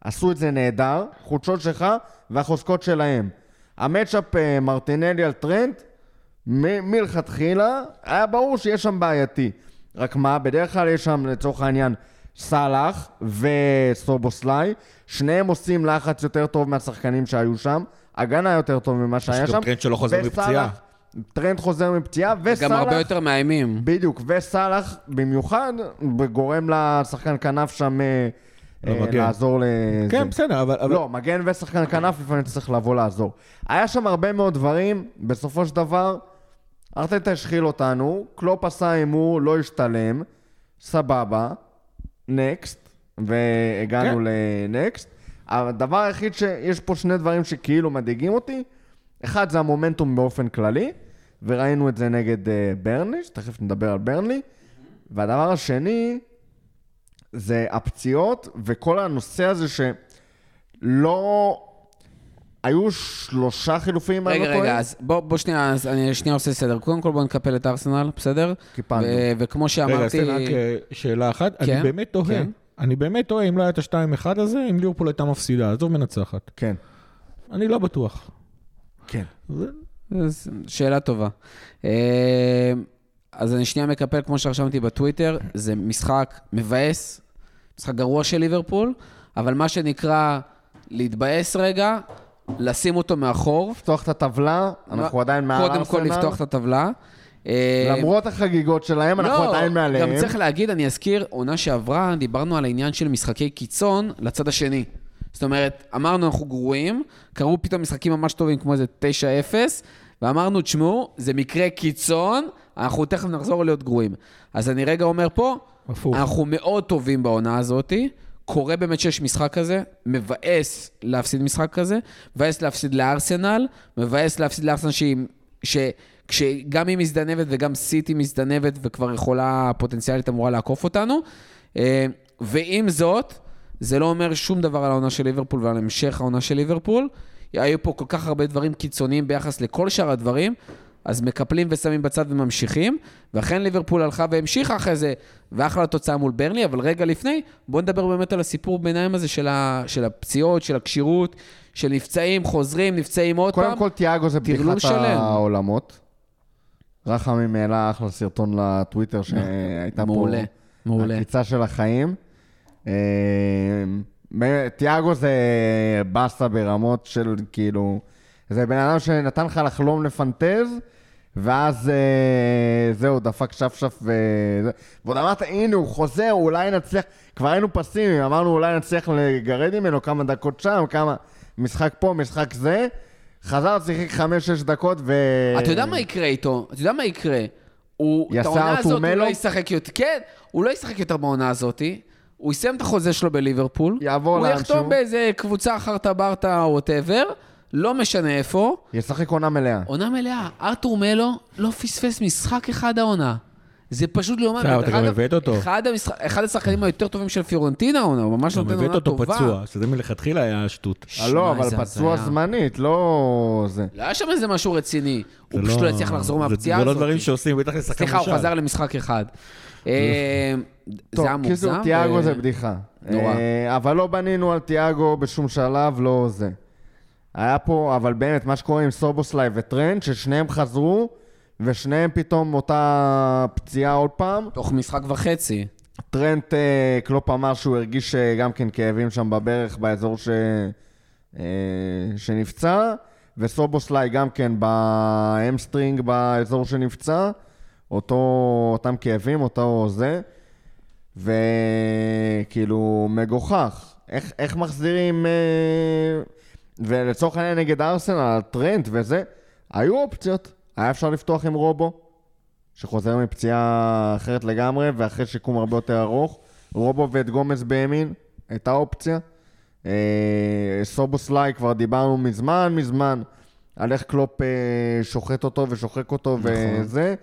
עשו את זה נהדר, חולשות שלך והחוזקות שלהם. ה matchup אה, מרטינלי על טרנד, מ- מלכתחילה, היה ברור שיש שם בעייתי. רק מה, בדרך כלל יש שם לצורך העניין סאלח וסובוסליי, שניהם עושים לחץ יותר טוב מהשחקנים שהיו שם, הגנה יותר טוב ממה שהיה גם שם. טרנד שלא חוזר מפציעה. טרנד חוזר מפציעה, וסאלח... גם הרבה יותר מאיימים. בדיוק, וסאלח במיוחד גורם לשחקן כנף שם אה, אה, למגן. לעזור לזה. כן, בסדר, אבל... אבל- לא, מגן ושחקן כנף לפעמים צריך לבוא לעזור. היה שם הרבה מאוד דברים, בסופו של דבר, ארטטה השחיל אותנו, קלופ עשה הימור, לא השתלם, סבבה, נקסט, והגענו כן. לנקסט. הדבר היחיד שיש פה שני דברים שכאילו מדאיגים אותי, אחד זה המומנטום באופן כללי, וראינו את זה נגד uh, ברנלי, שתכף נדבר על ברנלי, והדבר השני זה הפציעות וכל הנושא הזה שלא... היו שלושה חילופים, אני רגע, לא טועה. רגע, אז בוא, בוא שנייה, אז אני שנייה עושה סדר. קודם כל בוא נקפל את ארסנל, בסדר? קיפלנו. ו- וכמו רגע, שאמרתי... אז תן רק אה, שאלה אחת. כן, אני באמת תוהה, כן. אני באמת תוהה אם לא היה את ה-2-1 הזה, אם ליברפול הייתה מפסידה, עזוב מנצחת. כן, אני לא בטוח. כן. זה- שאלה טובה. אה, אז אני שנייה מקפל, כמו שרשמתי בטוויטר, זה משחק מבאס, משחק גרוע של ליברפול, אבל מה שנקרא להתבאס רגע, לשים אותו מאחור. לפתוח את הטבלה, אנחנו עדיין מעל ארסנל. קודם כל לפתוח את הטבלה. אה, למרות החגיגות שלהם, אנחנו לא, עדיין מעליהם. גם צריך להגיד, אני אזכיר, עונה שעברה, דיברנו על העניין של משחקי קיצון לצד השני. זאת אומרת, אמרנו אנחנו גרועים, קרו פתאום משחקים ממש טובים כמו איזה 9-0, ואמרנו, תשמעו, זה מקרה קיצון, אנחנו תכף נחזור להיות גרועים. אז אני רגע אומר פה, הפוך. אנחנו מאוד טובים בעונה הזאת. קורה באמת שיש משחק כזה, מבאס להפסיד משחק כזה, מבאס להפסיד לארסנל, מבאס להפסיד לארסנל שהיא, ש, כשגם היא מזדנבת וגם סיטי מזדנבת וכבר יכולה, פוטנציאלית אמורה לעקוף אותנו. אה, ועם זאת, זה לא אומר שום דבר על העונה של ליברפול ועל המשך העונה של ליברפול. היו פה כל כך הרבה דברים קיצוניים ביחס לכל שאר הדברים, אז מקפלים ושמים בצד וממשיכים, ואכן ליברפול הלכה והמשיכה אחרי זה, ואחלה תוצאה מול ברלי, אבל רגע לפני, בואו נדבר באמת על הסיפור ביניים הזה של, ה, של הפציעות, של הכשירות, של נפצעים, חוזרים, נפצעים עוד פעם. קודם כל, תיאגו זה בדיחת שלם. העולמות. רחמים העלה אחלה סרטון לטוויטר שהייתה פה... מעולה, מעולה. הקריצה של החיים. באמת, תיאגו זה באסה ברמות של כאילו... זה בן אדם שנתן לך לחלום לפנטז, ואז אה, זהו, דפק שפשף וזה. ועוד אמרת, הנה, הוא חוזר, אולי נצליח... כבר היינו פסימיים, אמרנו, אולי נצליח לגרד ממנו כמה דקות שם, כמה... משחק פה, משחק זה. חזר, שיחק חמש-שש דקות, ו... אתה יודע מה יקרה איתו? אתה יודע מה יקרה? הוא, את העונה הזאת הוא לא? ישחק יותר, כן, הוא לא ישחק יותר בעונה הזאת. הוא יסיים את החוזה שלו בליברפול. יעבור הוא לאנשהו. יחתום באיזה קבוצה חרטה ברטה או whatever, לא משנה איפה. ישחק עונה מלאה. עונה מלאה. ארתור מלו לא פספס משחק אחד העונה. זה פשוט לא בסדר, אתה גם הבאת אותו. אחד, המשחק, אחד השחקנים היותר טובים של פיורנטינה העונה, הוא ממש נותן הבאת עונה אותו טובה. פצוע, שזה מלכתחילה היה שטות. אה, לא, אבל זה פצוע. זמנית, לא זה. לא היה שם איזה משהו רציני. הוא זה פשוט לא- לא הצליח לחזור זה- מהפציעה זה לא הזאת. דברים שעושים, בטח לשחקן סליחה, הוא. חזר למשחק אחד. אה, זה טוב, היה קיצור. תיאגו ו- זה בדיחה. נורא. אה, אבל לא בנינו על תיאגו בשום שלב, לא זה. היה פה, אבל באמת, מה שקורה עם סובוסליי וטרנד, ששניהם חזרו, ושניהם פתאום אותה פציעה עוד פעם. תוך משחק וחצי. טרנט, אה, קלופ אמר שהוא הרגיש אה, גם כן כאבים שם בברך, באזור ש... אה, שנפצע, וסובוסליי גם כן ב hamstring, באזור שנפצע, אותו, אותם כאבים, אותו זה, וכאילו מגוחך. איך, איך מחזירים, אה, ולצורך העניין נגד ארסנל, טרנט וזה, היו אופציות. היה אפשר לפתוח עם רובו. שחוזר מפציעה אחרת לגמרי, ואחרי שיקום הרבה יותר ארוך. רובו ואת גומז בימין, הייתה אופציה. אה, סובוסליי, כבר דיברנו מזמן מזמן, על איך קלופ אה, שוחט אותו ושוחק אותו נכון. וזה,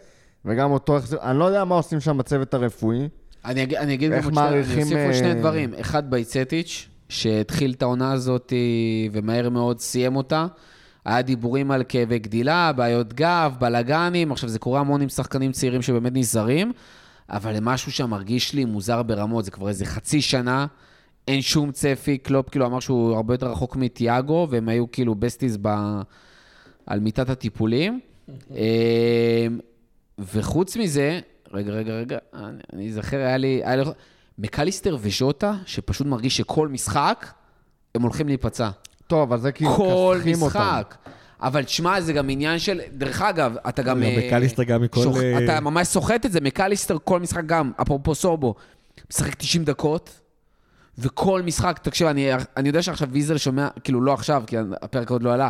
וגם אותו אני לא יודע מה עושים שם בצוות הרפואי. אני אגיד, אני אגיד גם עוד מעריכים, אוסיף עוד שני אה, דברים. אחד, בייצטיץ', שהתחיל את העונה הזאת ומהר מאוד סיים אותה. היה דיבורים על כאבי גדילה, בעיות גב, בלאגנים, עכשיו זה קורה המון עם שחקנים צעירים שבאמת נזהרים, אבל משהו שם מרגיש לי מוזר ברמות, זה כבר איזה חצי שנה, אין שום צפי, קלופ כאילו אמר שהוא הרבה יותר רחוק מתיאגו, והם היו כאילו besties ב... על מיטת הטיפולים. אמ, וחוץ מזה, רגע, רגע, רגע, אני, אני אזכר, היה לי, היה לי... מקליסטר וז'וטה, שפשוט מרגיש שכל משחק, הם הולכים להיפצע. טוב, אז זה כאילו כל מכסחים אותם. משחק. אבל תשמע, זה גם עניין של... דרך אגב, אתה גם... גם אה, מקליסטר גם מכל, שוח- אה, אתה ממש סוחט את זה, מקליסטר כל משחק גם, אפרופו סורבו, משחק 90 דקות, וכל משחק, תקשיב, אני, אני יודע שעכשיו ויזל שומע, כאילו לא עכשיו, כי הפרק עוד לא עלה,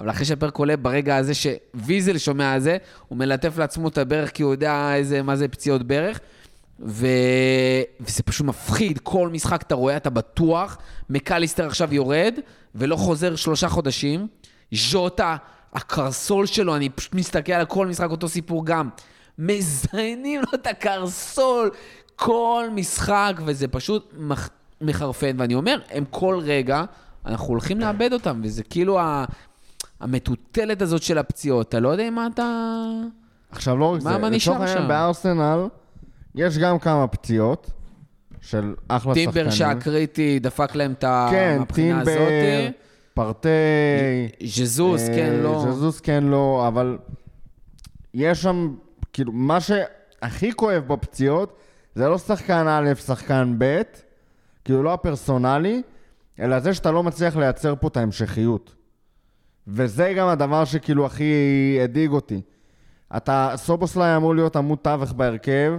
אבל אחרי שהפרק עולה ברגע הזה שוויזל שומע זה, הוא מלטף לעצמו את הברך, כי הוא יודע איזה, מה זה פציעות ברך. ו... וזה פשוט מפחיד, כל משחק אתה רואה, אתה בטוח, מקליסטר עכשיו יורד, ולא חוזר שלושה חודשים. ז'וטה, הקרסול שלו, אני פשוט מסתכל על כל משחק, אותו סיפור גם. מזיינים לו את הקרסול, כל משחק, וזה פשוט מח... מחרפן. ואני אומר, הם כל רגע, אנחנו הולכים לאבד אותם, וזה כאילו ה... המטוטלת הזאת של הפציעות. אתה לא יודע מה אתה... עכשיו, לא רק זה, לצורך העניין? בארסנל, יש גם כמה פציעות של אחלה שחקנים. טימבר שהיה קריטי, דפק להם את. כן, מהבחינה טימבר, הזאת. פרטי. ז'זוס, אה, כן, לא. ז'זוס כן לא, אבל יש שם, כאילו, מה שהכי כואב בפציעות, זה לא שחקן א', שחקן ב', כאילו לא הפרסונלי, אלא זה שאתה לא מצליח לייצר פה את ההמשכיות. וזה גם הדבר שכאילו הכי הדאיג אותי. אתה, סובוסליי אמור להיות עמוד תווך בהרכב,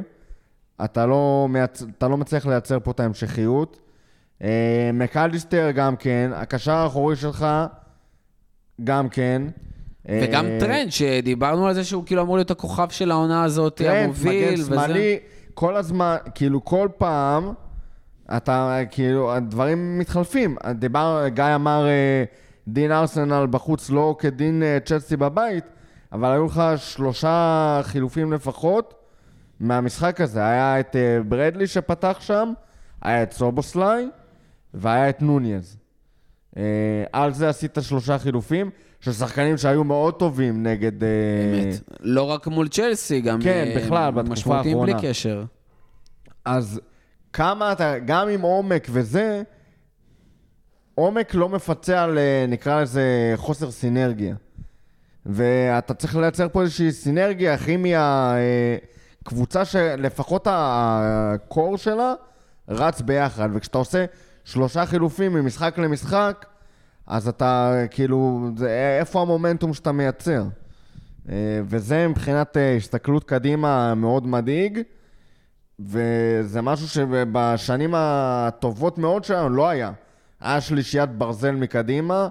אתה לא, מייצ... אתה לא מצליח לייצר פה את ההמשכיות. אה, מקליסטר גם כן, הקשר האחורי שלך גם כן. וגם אה, טרנד, שדיברנו על זה שהוא כאילו אמור להיות הכוכב של העונה הזאת, טרנד, המוביל, מגן וזה. שמאלי, כל הזמן, כאילו כל פעם, אתה, כאילו, הדברים מתחלפים. דיבר, גיא אמר, אה, דין ארסנל בחוץ לא כדין אה, צ'לסי בבית, אבל היו לך שלושה חילופים לפחות מהמשחק הזה. היה את אה, ברדלי שפתח שם, היה את סובוסליי, והיה את נוניז. על זה עשית שלושה חילופים, של שחקנים שהיו מאוד טובים נגד... באמת. לא רק מול צ'לסי, גם... כן, בכלל, בתקופה משמעותיים האחרונה. בלי קשר. אז כמה אתה, גם עם עומק וזה, עומק לא מפצה על, אה, נקרא לזה, חוסר סינרגיה. ואתה צריך לייצר פה איזושהי סינרגיה, כימיה, אה, קבוצה שלפחות הקור שלה רץ ביחד. וכשאתה עושה שלושה חילופים ממשחק למשחק, אז אתה, כאילו, זה, איפה המומנטום שאתה מייצר? אה, וזה מבחינת הסתכלות קדימה מאוד מדאיג. וזה משהו שבשנים הטובות מאוד שלנו לא היה. היה שלישיית ברזל מקדימה.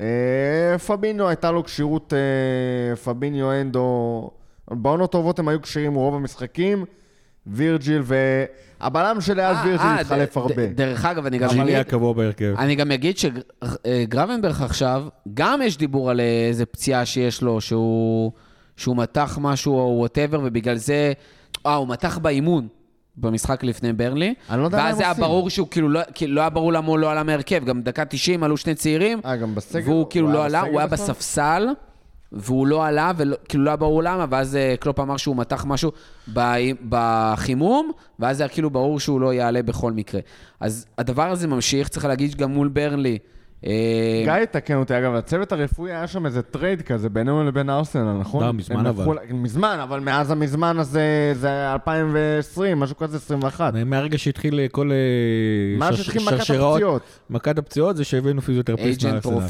אה, פביניו הייתה לו כשירות, אה, פביניו אנדו, בעונות טובות הם היו כשירים רוב המשחקים. וירג'יל והבלם של ליד אה, וירג'יל התחלף הרבה. דרך אגב, אני גם ג'יני אגיד... הקבוע בהרכב. אני גם אגיד שגרבנברך עכשיו, גם יש דיבור על איזה פציעה שיש לו, שהוא מתח משהו או whatever, ובגלל זה... אה, הוא מתח באימון במשחק לפני ברנלי. אני לא יודע מה ואז הם היה עושים. ברור שהוא כאילו לא, כאילו לא היה ברור למה הוא לא עלה מהרכב. גם דקה 90 עלו שני צעירים, אה, גם בסגל? והוא כאילו לא היה עלה, הוא היה בכלל? בספסל. והוא לא עלה, וכאילו לא היה ברור למה, ואז אה, קלופ אמר שהוא מתח משהו ב- בחימום, ואז היה כאילו ברור שהוא לא יעלה בכל מקרה. אז הדבר הזה ממשיך, צריך להגיד שגם מול ברנלי. אה, גיא, תקן אותי, אגב, הצוות הרפואי היה שם איזה trade כזה בינינו לבין ארסנל, נכון? לא, מזמן אבל. מזמן, אבל מאז המזמן הזה, זה 2020, משהו כזה 21. מהרגע שהתחיל אה, כל אה, שרשראות-. מכת הפציעות זה שהבאנו פיזיותרפיסט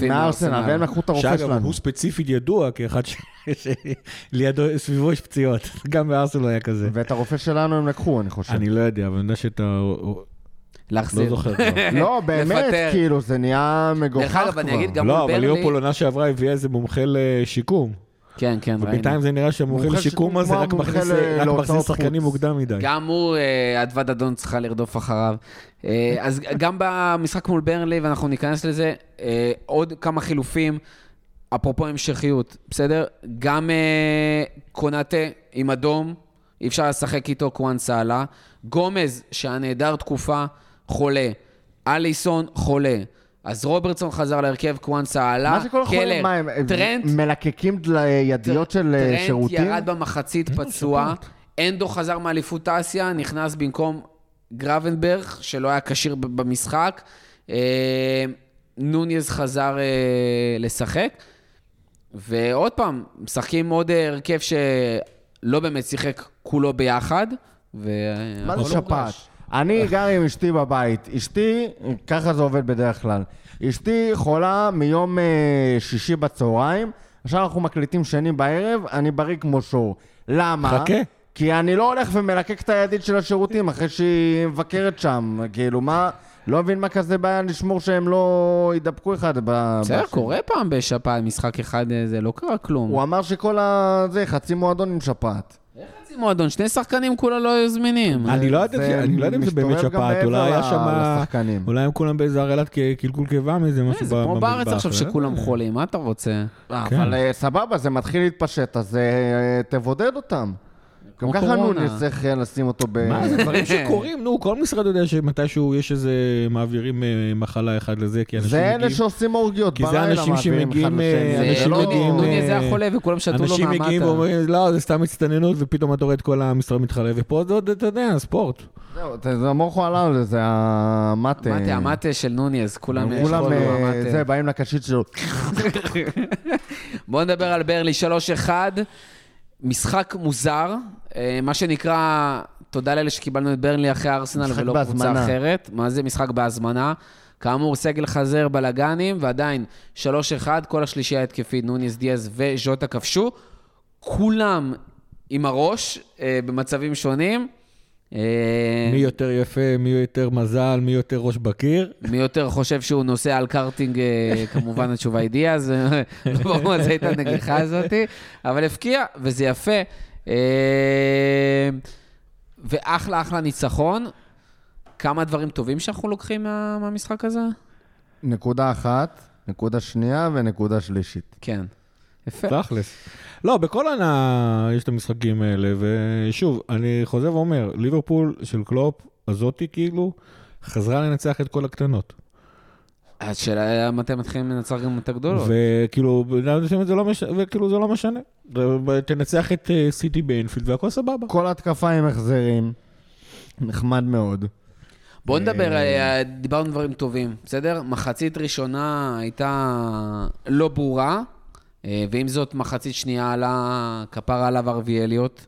מארסנל. והם לקחו את הרופא שאגב, שלנו. הוא ספציפית ידוע כאחד שלידו, סביבו יש פציעות. גם בארסנל היה כזה. ואת הרופא שלנו הם לקחו, אני חושב. אני לא יודע, אבל אני יודע שאתה... להחזיר. לא זוכר כבר. לא, באמת. כאילו, זה נהיה מגוחך דרך אגב, אני אגיד כבר. גם לא, מול אבל ברנלי... ליברפול עונה שעברה הביאה איזה מומחה לשיקום. כן, כן, ובינתיים ראינו. זה נראה שהמומחה מומחה לשיקום שיקום הזה רק מכניס- שחקנים. מוקדם מדי. גם הוא, אדוות אדון צריכה לרדוף אחריו. אה, אז גם במשחק מול ברנלי, ואנחנו ניכנס לזה, אה, עוד כמה חילופים, אפרופו המשכיות, בסדר? גם אה, קונאטה עם אדום, אי אפשר לשחק איתו, קוואנסה עלה. גומז, שהיה נהדר תקופה, חולה. אליסון, חולה. אז רוברטסון חזר להרכב, קוואנסה עלה, מה שכל החולים, קלר, מה, הם טרנט, מלקקים ידיות של אה, טרנט שירותים? ירד במחצית פצוע, אנדו חזר מאליפות אסיה, נכנס במקום גרבנברג, שלא היה כשיר במשחק. אה, נוניז חזר אה, לשחק. ועוד פעם, משחקים עוד הרכב שלא באמת שיחק כולו ביחד. ו... מה זה לא שפעת? אני גר עם אשתי בבית. אשתי, ככה זה עובד בדרך כלל. אשתי חולה מיום אה, שישי בצהריים, עכשיו אנחנו מקליטים שני בערב, אני בריא כמו שור. למה? חכה. כי אני לא הולך ומלקק את הידית של השירותים אחרי שהיא מבקרת שם. כאילו, מה... לא מבין מה כזה בעיה לשמור שהם לא יידבקו אחד ב... בסדר. קורה פעם בשפעת, משחק אחד, אה, זה לא קרה כלום. הוא אמר שכל ה... זה, חצי מועדון עם שפעת. חצי מועדון, שני שחקנים כולה לא היו זמינים. אני לא יודע לא אם זה באמת שפעת, אולי היה שם... אולי הם כולם באיזה הרעלת קלקול קיבה מאיזה משהו אה, זה כמו במטבח, בארץ עכשיו אה? שכולם חולים, מה אתה רוצה? אה, כן. אבל אה, סבבה, זה מתחיל להתפשט, אז אה, תבודד אותם. גם כמו ככה. נוניס צריך אה, לשים אותו ב... מה זה דברים שקורים, נו, כל משרד יודע שמתישהו יש איזה מעבירים אה, מחלה אחד לזה, כי אנשים זה אלה מגיעים... שעושים אורגיות כי זה בלילה, אנשים מעבירים אחד שמגיעים, לשני. אה, אנשים לא- מגיעים, נוני אה, זה החולה וכולם שתו לו אנשים מגיעים מהמטה. ואומרים, לא, זה סתם הצטננות, ופתאום אתה רואה את כל המשרד מתחלף, ופה זה עוד, אתה יודע, ספורט. זהו, זה- זה המוחו עלה על זה, המטה. המטה, המטה של נוני, אז כולם יש כולם. זה, באים לקשית שלו. בואו נדבר על ברלי 3-1. משחק מוזר, אה, מה שנקרא, תודה לאלה שקיבלנו את ברלי אחרי ארסנל ולא קבוצה. אחרת. מה זה משחק בהזמנה? כאמור, סגל חזר בלאגנים, ועדיין 3-1, כל השלישייה ההתקפית, נוניס, דיאז וז'וטה כבשו. כולם עם הראש, אה, במצבים שונים. אה, מי יותר יפה, מי יותר מזל, מי יותר ראש בקיר. מי יותר חושב שהוא נוסע על קארטינג, אה, כמובן התשובה היא דיאז, לא ברור מה זה הייתה הנגיחה הזאת, אבל הפקיע, וזה יפה. אה, ואחלה, אחלה ניצחון. כמה דברים טובים שאנחנו לוקחים מה- מהמשחק הזה? נקודה אחת, נקודה שנייה ונקודה שלישית. כן. יפה. תכלס. לא, בכל עונה יש את המשחקים האלה, ושוב, אני חוזר ואומר, ליברפול של קלופ, הזאתי כאילו, חזרה לנצח את כל הקטנות. השאלה מתי מתחילים לנצח גם את הגדולות. וכאילו, זה לא משנה, וכאילו זה לא משנה. תנצח את אה, סיטי באינפילד והכל סבבה. כל התקפה עם החזרים, נחמד מאוד. בואו נדבר, אה, דיברנו דברים טובים, בסדר? מחצית ראשונה הייתה לא ברורה, אה, ועם זאת, מחצית שנייה עלה, כפרה עליו ארווי אליוט,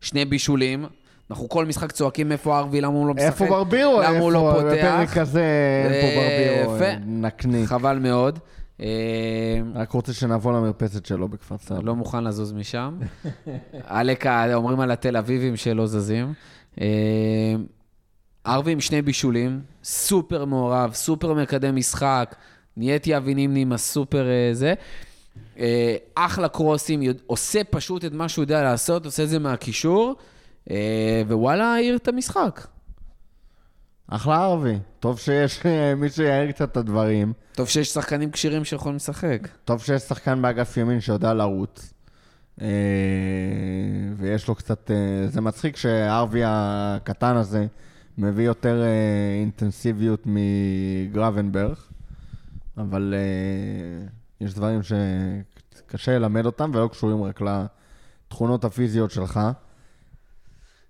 שני בישולים. אנחנו כל משחק צועקים איפה ארווי, למה הוא לא משחק. איפה ברבירו? למה הוא לא איפה? בפרק פותח? הזה, איפה אה, ברבירו? יפה. נקניק. חבל מאוד. אה, רק רוצה שנבוא למרפסת שלו בכפר סבא. לא מוכן לזוז משם. עלק, אומרים על התל אביבים שלא זזים. אה, ארווי עם שני בישולים, סופר מעורב, סופר מקדם משחק, נהייתי אבי נימני עם הסופר אה, זה. אה, אחלה קרוסים, עושה פשוט את מה שהוא יודע לעשות, עושה את זה מהקישור, אה, ווואלה, העיר את המשחק. אחלה ערבי. טוב שיש אה, מי שיעיר קצת את הדברים. טוב שיש שחקנים כשירים שיכולים לשחק. טוב שיש שחקן באגף ימין שיודע לרוץ. ויש לו קצת... זה מצחיק שהערבי הקטן הזה מביא יותר אינטנסיביות מגרבנברג, אבל יש דברים שקשה ללמד אותם ולא קשורים רק לתכונות הפיזיות שלך.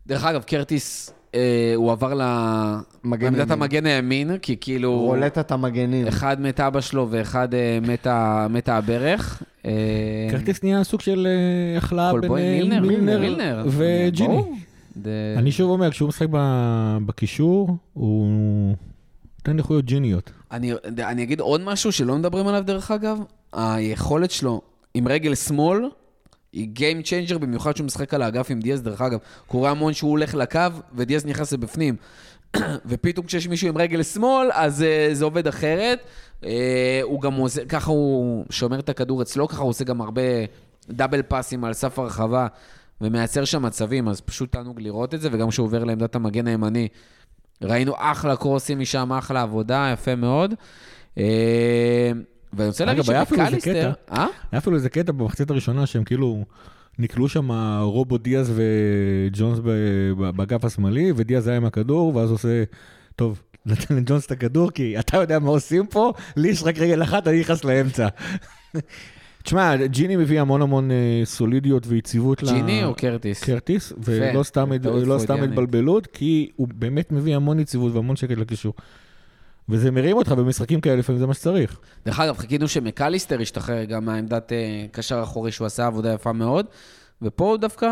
דרך אגב, קרטיס, אה, הוא עבר לעמדת. המגן הימין, כי כאילו... רולטת המגנים. אחד מת אבא שלו ואחד אה, מתה, מתה הברך. אה, כרטיס נהיה סוג של אה, החלאה בין אה, מילנר, מילנר מילנר. וג'יני. ברור. ד- אני שוב אומר, כשהוא משחק ב- בקישור, הוא נותן איכויות ג'יניות. אני, אני אגיד עוד משהו שלא מדברים עליו, דרך אגב. היכולת שלו עם רגל שמאל היא Game Changer, במיוחד שהוא משחק על האגף עם דיאז, דרך אגב. קורה המון שהוא הולך לקו ודיאז נכנס לבפנים. ופתאום כשיש מישהו עם רגל שמאל, אז uh, זה עובד אחרת. Uh, הוא גם עושה, ככה הוא שומר את הכדור אצלו, ככה הוא עושה גם הרבה דאבל פאסים על סף הרחבה, ומייצר שם מצבים, אז פשוט תענוג לראות את זה, וגם כשהוא עובר לעמדת המגן הימני, ראינו אחלה קרוסים משם, אחלה עבודה, יפה מאוד. אה, ואני רוצה להגיד שמקליסטר... אה? היה אפילו איזה קטע במחצית הראשונה שהם כאילו נקלו שם רובו דיאז וג'ונס באגף השמאלי, ודיאז היה עם הכדור, ואז עושה, טוב, נתן לג'ונס את הכדור, כי אתה יודע מה עושים פה, לי יש רק רגל אחת, אני נכנס לאמצע. תשמע, ג'יני מביא המון המון אה, סולידיות ויציבות ל... ג'יני או קרטיס? קרטיס, ולא סתם, לא. התבלבלות, כי הוא באמת מביא המון יציבות והמון שקט לקישור. וזה מרים אותך במשחקים כאלה, לפעמים זה מה שצריך. דרך אגב, חיכינו שמקליסטר ישתחרר גם מהעמדת אה, קשר אחורי, שהוא עשה עבודה יפה מאוד. ופה הוא דווקא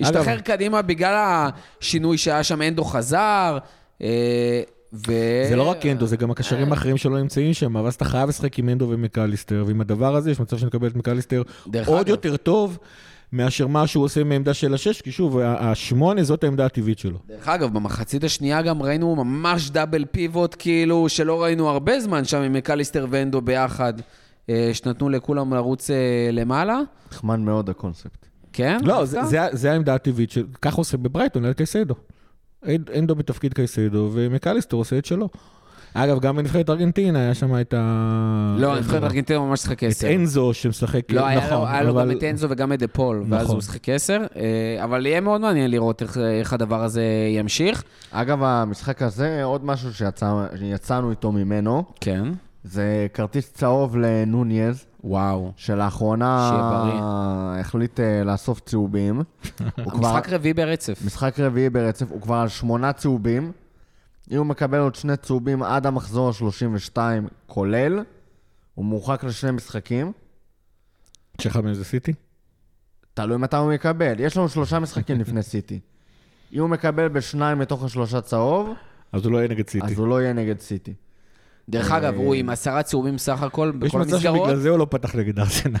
השתחרר קדימה בגלל השינוי שהיה שם, אנדו חזר. אה, ו... זה לא רק אנדו, זה גם הקשרים האחרים שלא נמצאים שם, ואז אתה חייב לשחק עם אנדו ומקליסטר, ועם הדבר הזה יש מצב שנקבל את מקליסטר עוד אגב. יותר טוב מאשר מה שהוא עושה מעמדה של השש, כי שוב, השמונה זאת העמדה הטבעית שלו. דרך אגב, במחצית השנייה גם ראינו ממש double pivot, כאילו, שלא ראינו הרבה זמן שם עם מקליסטר ואנדו ביחד, אה, שנתנו לכולם לרוץ אה, למעלה. נחמד מאוד הקונספט. כן? לא? זה- זה זה העמדה הטבעית, של- ככה עושה בברייטון, על קייסדו. אנד- אנדו בתפקיד קייסדו, ומקליסטר עושה את שלו. אגב, גם בנבחרת ארגנטינה היה שם את ה... לא, נבחרת ארגנטינה ממש שיחק את עשר. אנזו שמשחק, לא, נכון, היה לו גם את אנזו וגם את דה פול, ואז נכון. הוא שיחק עשר. אה, אבל יהיה מאוד מעניין לראות איך- איך הדבר הזה ימשיך. אגב, המשחק הזה, עוד משהו שיצאנו איתו ממנו, כן. זה כרטיס צהוב לנוניז, וואו. שלאחרונה החליט אה, לאסוף צהובים. המשחק רביעי ברצף. משחק רביעי ברצף, הוא כבר על שמונה צהובים. אם הוא מקבל עוד שני צהובים עד המחזור ה-32 כולל, הוא מורחק לשני משחקים. שאחד מהם זה סיטי? תלוי מתי הוא מקבל. יש לנו שלושה משחקים לפני סיטי. אם הוא מקבל בשניים מתוך השלושה צהוב, אז הוא לא יהיה נגד סיטי. אז הוא לא יהיה נגד סיטי. דרך אה, אגב, הוא עם עשרה צהובים סך הכל יש בכל מצב המסגרות. שבגלל זה הוא לא פתח נגד ארסנל.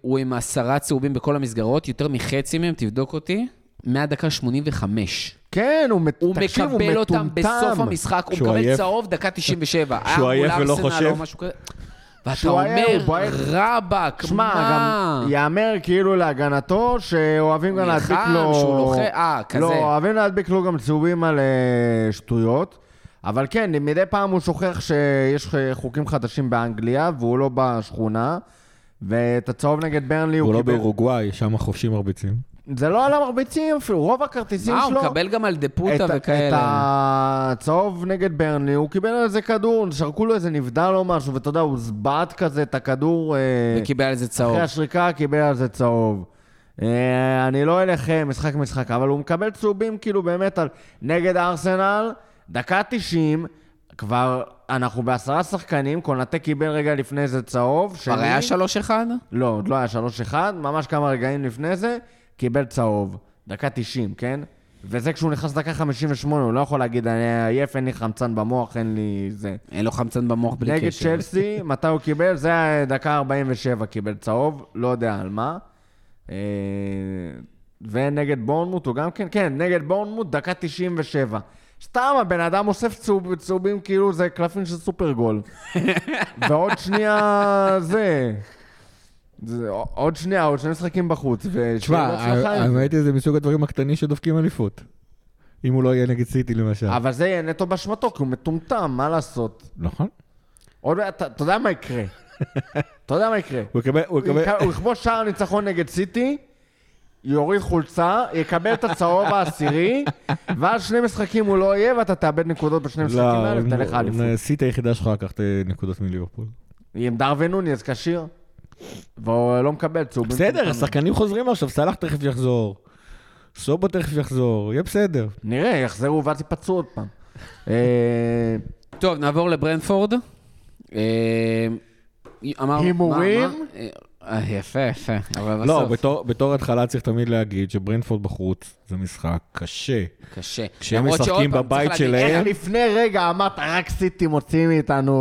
הוא עם עשרה צהובים בכל המסגרות, יותר מחצי מהם, תבדוק אותי, מהדקה 85. כן, הוא, מת... הוא תקשיב, הוא מקבל אותם מטומטם. בסוף המשחק, הוא שהוא מקבל עייף. צהוב דקה 97. היה שהוא מול עייף ולא חושב. ואתה שהוא הוא אומר. רבאק, שמע, מה? גם ייאמר כאילו להגנתו, שאוהבים גם להדביק נלחם, לו... שהוא לוחץ, אה, כזה. לא, אוהבים להדביק לו גם צהובים על אה, שטויות. אבל כן, מדי פעם הוא שוכח שיש אה, חוקים חדשים באנגליה, והוא לא בשכונה. ואת הצהוב נגד ברנלי הוא הוא לא קיבל... באורוגוואי, שם החופשים מרביצים. זה לא על המרביצים אפילו, רוב הכרטיסים מה, הוא שלו... מקבל גם על את, דפוטה את וכאלה. הצהוב נגד ברנלי, הוא קיבל על זה כדור, שרקו לו איזה נבדל או משהו, ואתה יודע, הוא זבט כזה את הכדור. אה, וקיבל על זה צהוב. אחרי השריקה קיבל על זה צהוב. אה, אני לא אלך משחק משחק, אבל הוא מקבל צהובים כאילו באמת על נגד ארסנל, דקה 90, כבר אנחנו בעשרה שחקנים, קונטה קיבל רגע לפני זה צהוב. כבר היה 3-1? לא, עוד לא היה 3-1, ממש כמה רגעים לפני זה, קיבל צהוב. דקה 90, כן? וזה כשהוא נכנס דקה 58, הוא לא יכול להגיד, אני עייף, אין לי חמצן במוח, אין לי זה. אין לו חמצן במוח בלי נגד קשר. צ'לסי, מתי הוא קיבל? זה היה דקה 47 קיבל צהוב, לא יודע על מה. אה, ונגד בורנמוט הוא גם כן, כן, נגד בורנמוט, דקה 97. סתם, הבן אדם אוסף צהוב, צהובים כאילו זה קלפים של סופרגול. ועוד שנייה זה... זה עוד שנייה, עוד שני משחקים בחוץ, תשמע, בהצלחה עם זה. האמת היא זה מסוג הדברים הקטנים שדופקים אליפות. אם הוא לא יהיה נגד סיטי למשל. אבל זה יהיה נטו באשמתו, כי הוא מטומטם, מה לעשות? נכון. עוד מעט, אתה יודע מה יקרה. אתה יודע מה יקרה. הוא יקבל, הוא יקבל, הוא יכבוש שער ניצחון נגד סיטי, יוריד חולצה, יקבל את הצהוב העשירי, ואז שני משחקים הוא לא יהיה, ואתה תאבד נקודות בשני המשחקים האלה ותלך לאליפות. לא, סיטי היחידה שלך לקחת נקודות מליברפול. עם דרווין נוניז כשיר, והוא לא מקבל צהובים. בסדר. השחקנים חוזרים עכשיו, סאלח תכף יחזור. סובו תכף יחזור, יהיה בסדר. נראה, יחזרו ואז ייפצעו עוד פעם. אה, טוב, נעבור לברנפורד. אה, אמרנו... הימורים? אה, יפה, יפה. אבל לא, בסוף, בתור- בתור התחלה צריך תמיד להגיד שברנפורד בחוץ זה משחק קשה. קשה. כשהם משחקים בבית שלהם- איך לפני רגע אמרת, רק סיטי מוציאים מאיתנו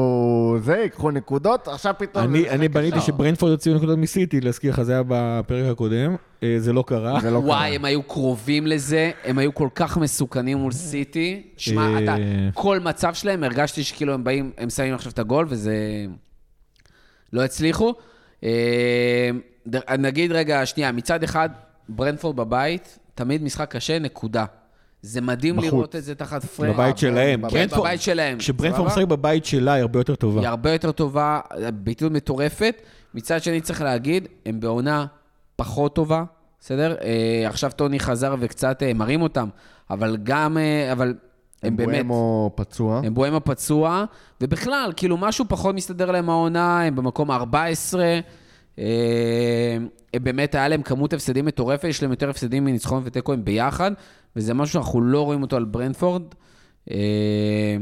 זה, ייקחו נקודות, עכשיו פתאום... אני אני בניתי. שברנפורד יוציאו נקודות מסיטי, להזכיר לך, זה היה בפרק הקודם, אה, זה לא קרה. זה לא קרה. וואי, הם היו קרובים לזה, הם היו כל כך מסוכנים מול סיטי. שמע, אה. אתה, כל מצב שלהם, הרגשתי שכאילו הם באים, הם שמים עכשיו את הגול, וזה... לא הצליחו. אה, נגיד רגע, שנייה, מצד אחד, ברנפורד בבית, תמיד משחק קשה, נקודה. זה מדהים בחוץ. לראות את זה תחת פרנק. בבית שלהם. כן, ברנפורד- בבית שלהם. כשברנפורד? משחק בבית שלה, היא הרבה יותר טובה. היא הרבה יותר טובה, ביטוי מטורפת. מצד שני, צריך להגיד, הם בעונה פחות טובה, בסדר? אה, עכשיו טוני חזר וקצת אה, מרים אותם, אבל גם, אה, אבל הם באמת... אמבואמו פצוע. הם בוהם הפצוע, ובכלל, כאילו, משהו פחות מסתדר להם העונה, הם במקום ה-14. אה, הם באמת, היה להם כמות הפסדים מטורפת, יש להם יותר הפסדים מניצחון ותיקו הם ביחד, וזה משהו שאנחנו לא רואים אותו על ברנדפורד. אה,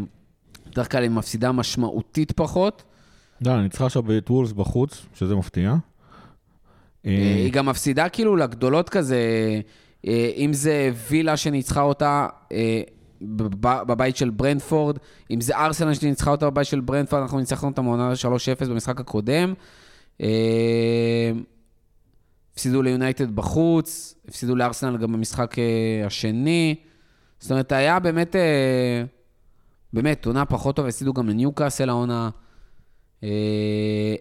בדרך כלל היא מפסידה משמעותית פחות. לא, אני צריכה עכשיו את וולס בחוץ, שזה מפתיע. אה, היא גם מפסידה כאילו לגדולות כזה, אה, אם זה וילה שניצחה אותה אה, בב- בבית של ברנדפורד, אם זה ארסנל שניצחה אותה בבית של ברנדפורד, אנחנו ניצחנו אותה מעונה 3-0 במשחק הקודם. אה, הפסידו ליונייטד בחוץ, הפסידו לארסנל גם במשחק אה, השני. זאת אומרת, היה באמת, אה, באמת, עונה פחות טובה, הפסידו גם לניוקאסל העונה.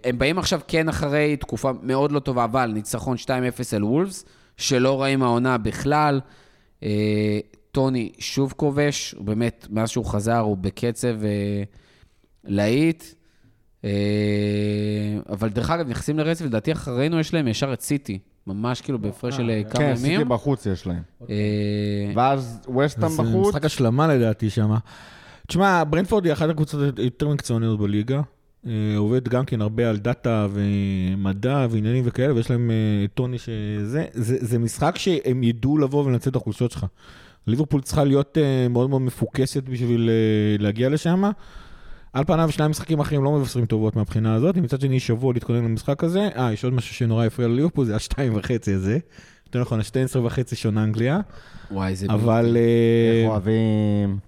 הם באים עכשיו כן אחרי תקופה מאוד לא טובה, אבל ניצחון 2-0 על וולפס, שלא ראים העונה בכלל. אה, טוני שוב כובש, הוא באמת, מאז שהוא חזר, הוא בקצב אה, להיט. אה, אבל דרך אגב, נכנסים לרצף, לדעתי אחרינו יש להם ישר את סיטי, ממש כאילו בהפרש של אה, כמה כן, סיטי ימים. בחוץ יש להם. אה, ואז ווסטהאם זה בחוץ. משחק השלמה לדעתי שם. תשמע, ברנפורד היא אחת הקבוצות יותר מקצועניות בליגה. אה, עובד גם כן הרבה על דאטה ומדע ועניינים וכאלה, ויש להם אה, טוני שזה. זה, זה משחק שהם ידעו לבוא ולנצל את החולשות שלך. ליברפול צריכה להיות אה, מאוד מאוד מפוקסת בשביל אה, להגיע לשם. על פניו שני המשחקים האחרים לא מבשרים טובות מהבחינה הזאת, מצד שני שבוע להתכונן למשחק הזה. אה, יש עוד משהו שנורא הפריע לליברפול, זה השתיים וחצי הזה. יותר נכון, השתיים עשרה וחצי שעון אנגליה. וואי, זה... אבל... אה, איך אוהבים...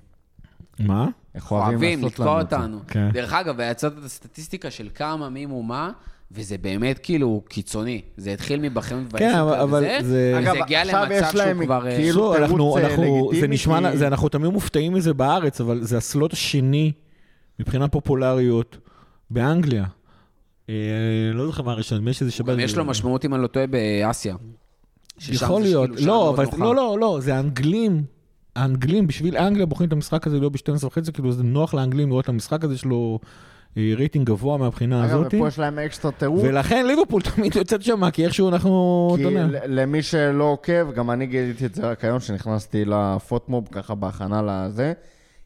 מה? איך אוהבים לתקוע. אותנו. כן. דרך אגב, יצאת את הסטטיסטיקה של כמה, מי ומה, וזה באמת כאילו קיצוני. זה התחיל מבחנות כן, אבל- זה- וזה אגב, הגיע למצב יש להם שהוא כבר... אה, כאילו לא, אנחנו, אה, אנחנו, זה נשמע, כי- זה, אנחנו תמיד מופתעים מזה בארץ, אבל זה הסלוט השני מבחינת פופולריות באנגליה. אה, לא זוכר מה הראשון, לי שזה שבת. גם יש לו משמעות, אם אני לא טועה, באסיה. יכול זה להיות, כאילו לא, אבל. לא, לא, לא, זה האנגלים. האנגלים, בשביל אנגליה בוחרים את המשחק הזה לא ב-12 וחצי, כאילו זה נוח לאנגלים לראות את המשחק הזה, יש לו רייטינג גבוה מהבחינה אגב, הזאת. ופה יש להם אקסטרה תירוץ. ולכן ליברפול תמיד יוצאת שם, כי איכשהו אנחנו, כי למי שלא עוקב, גם אני גיליתי את זה רק היום, שנכנסתי לפוטמוב, ככה בהכנה לזה.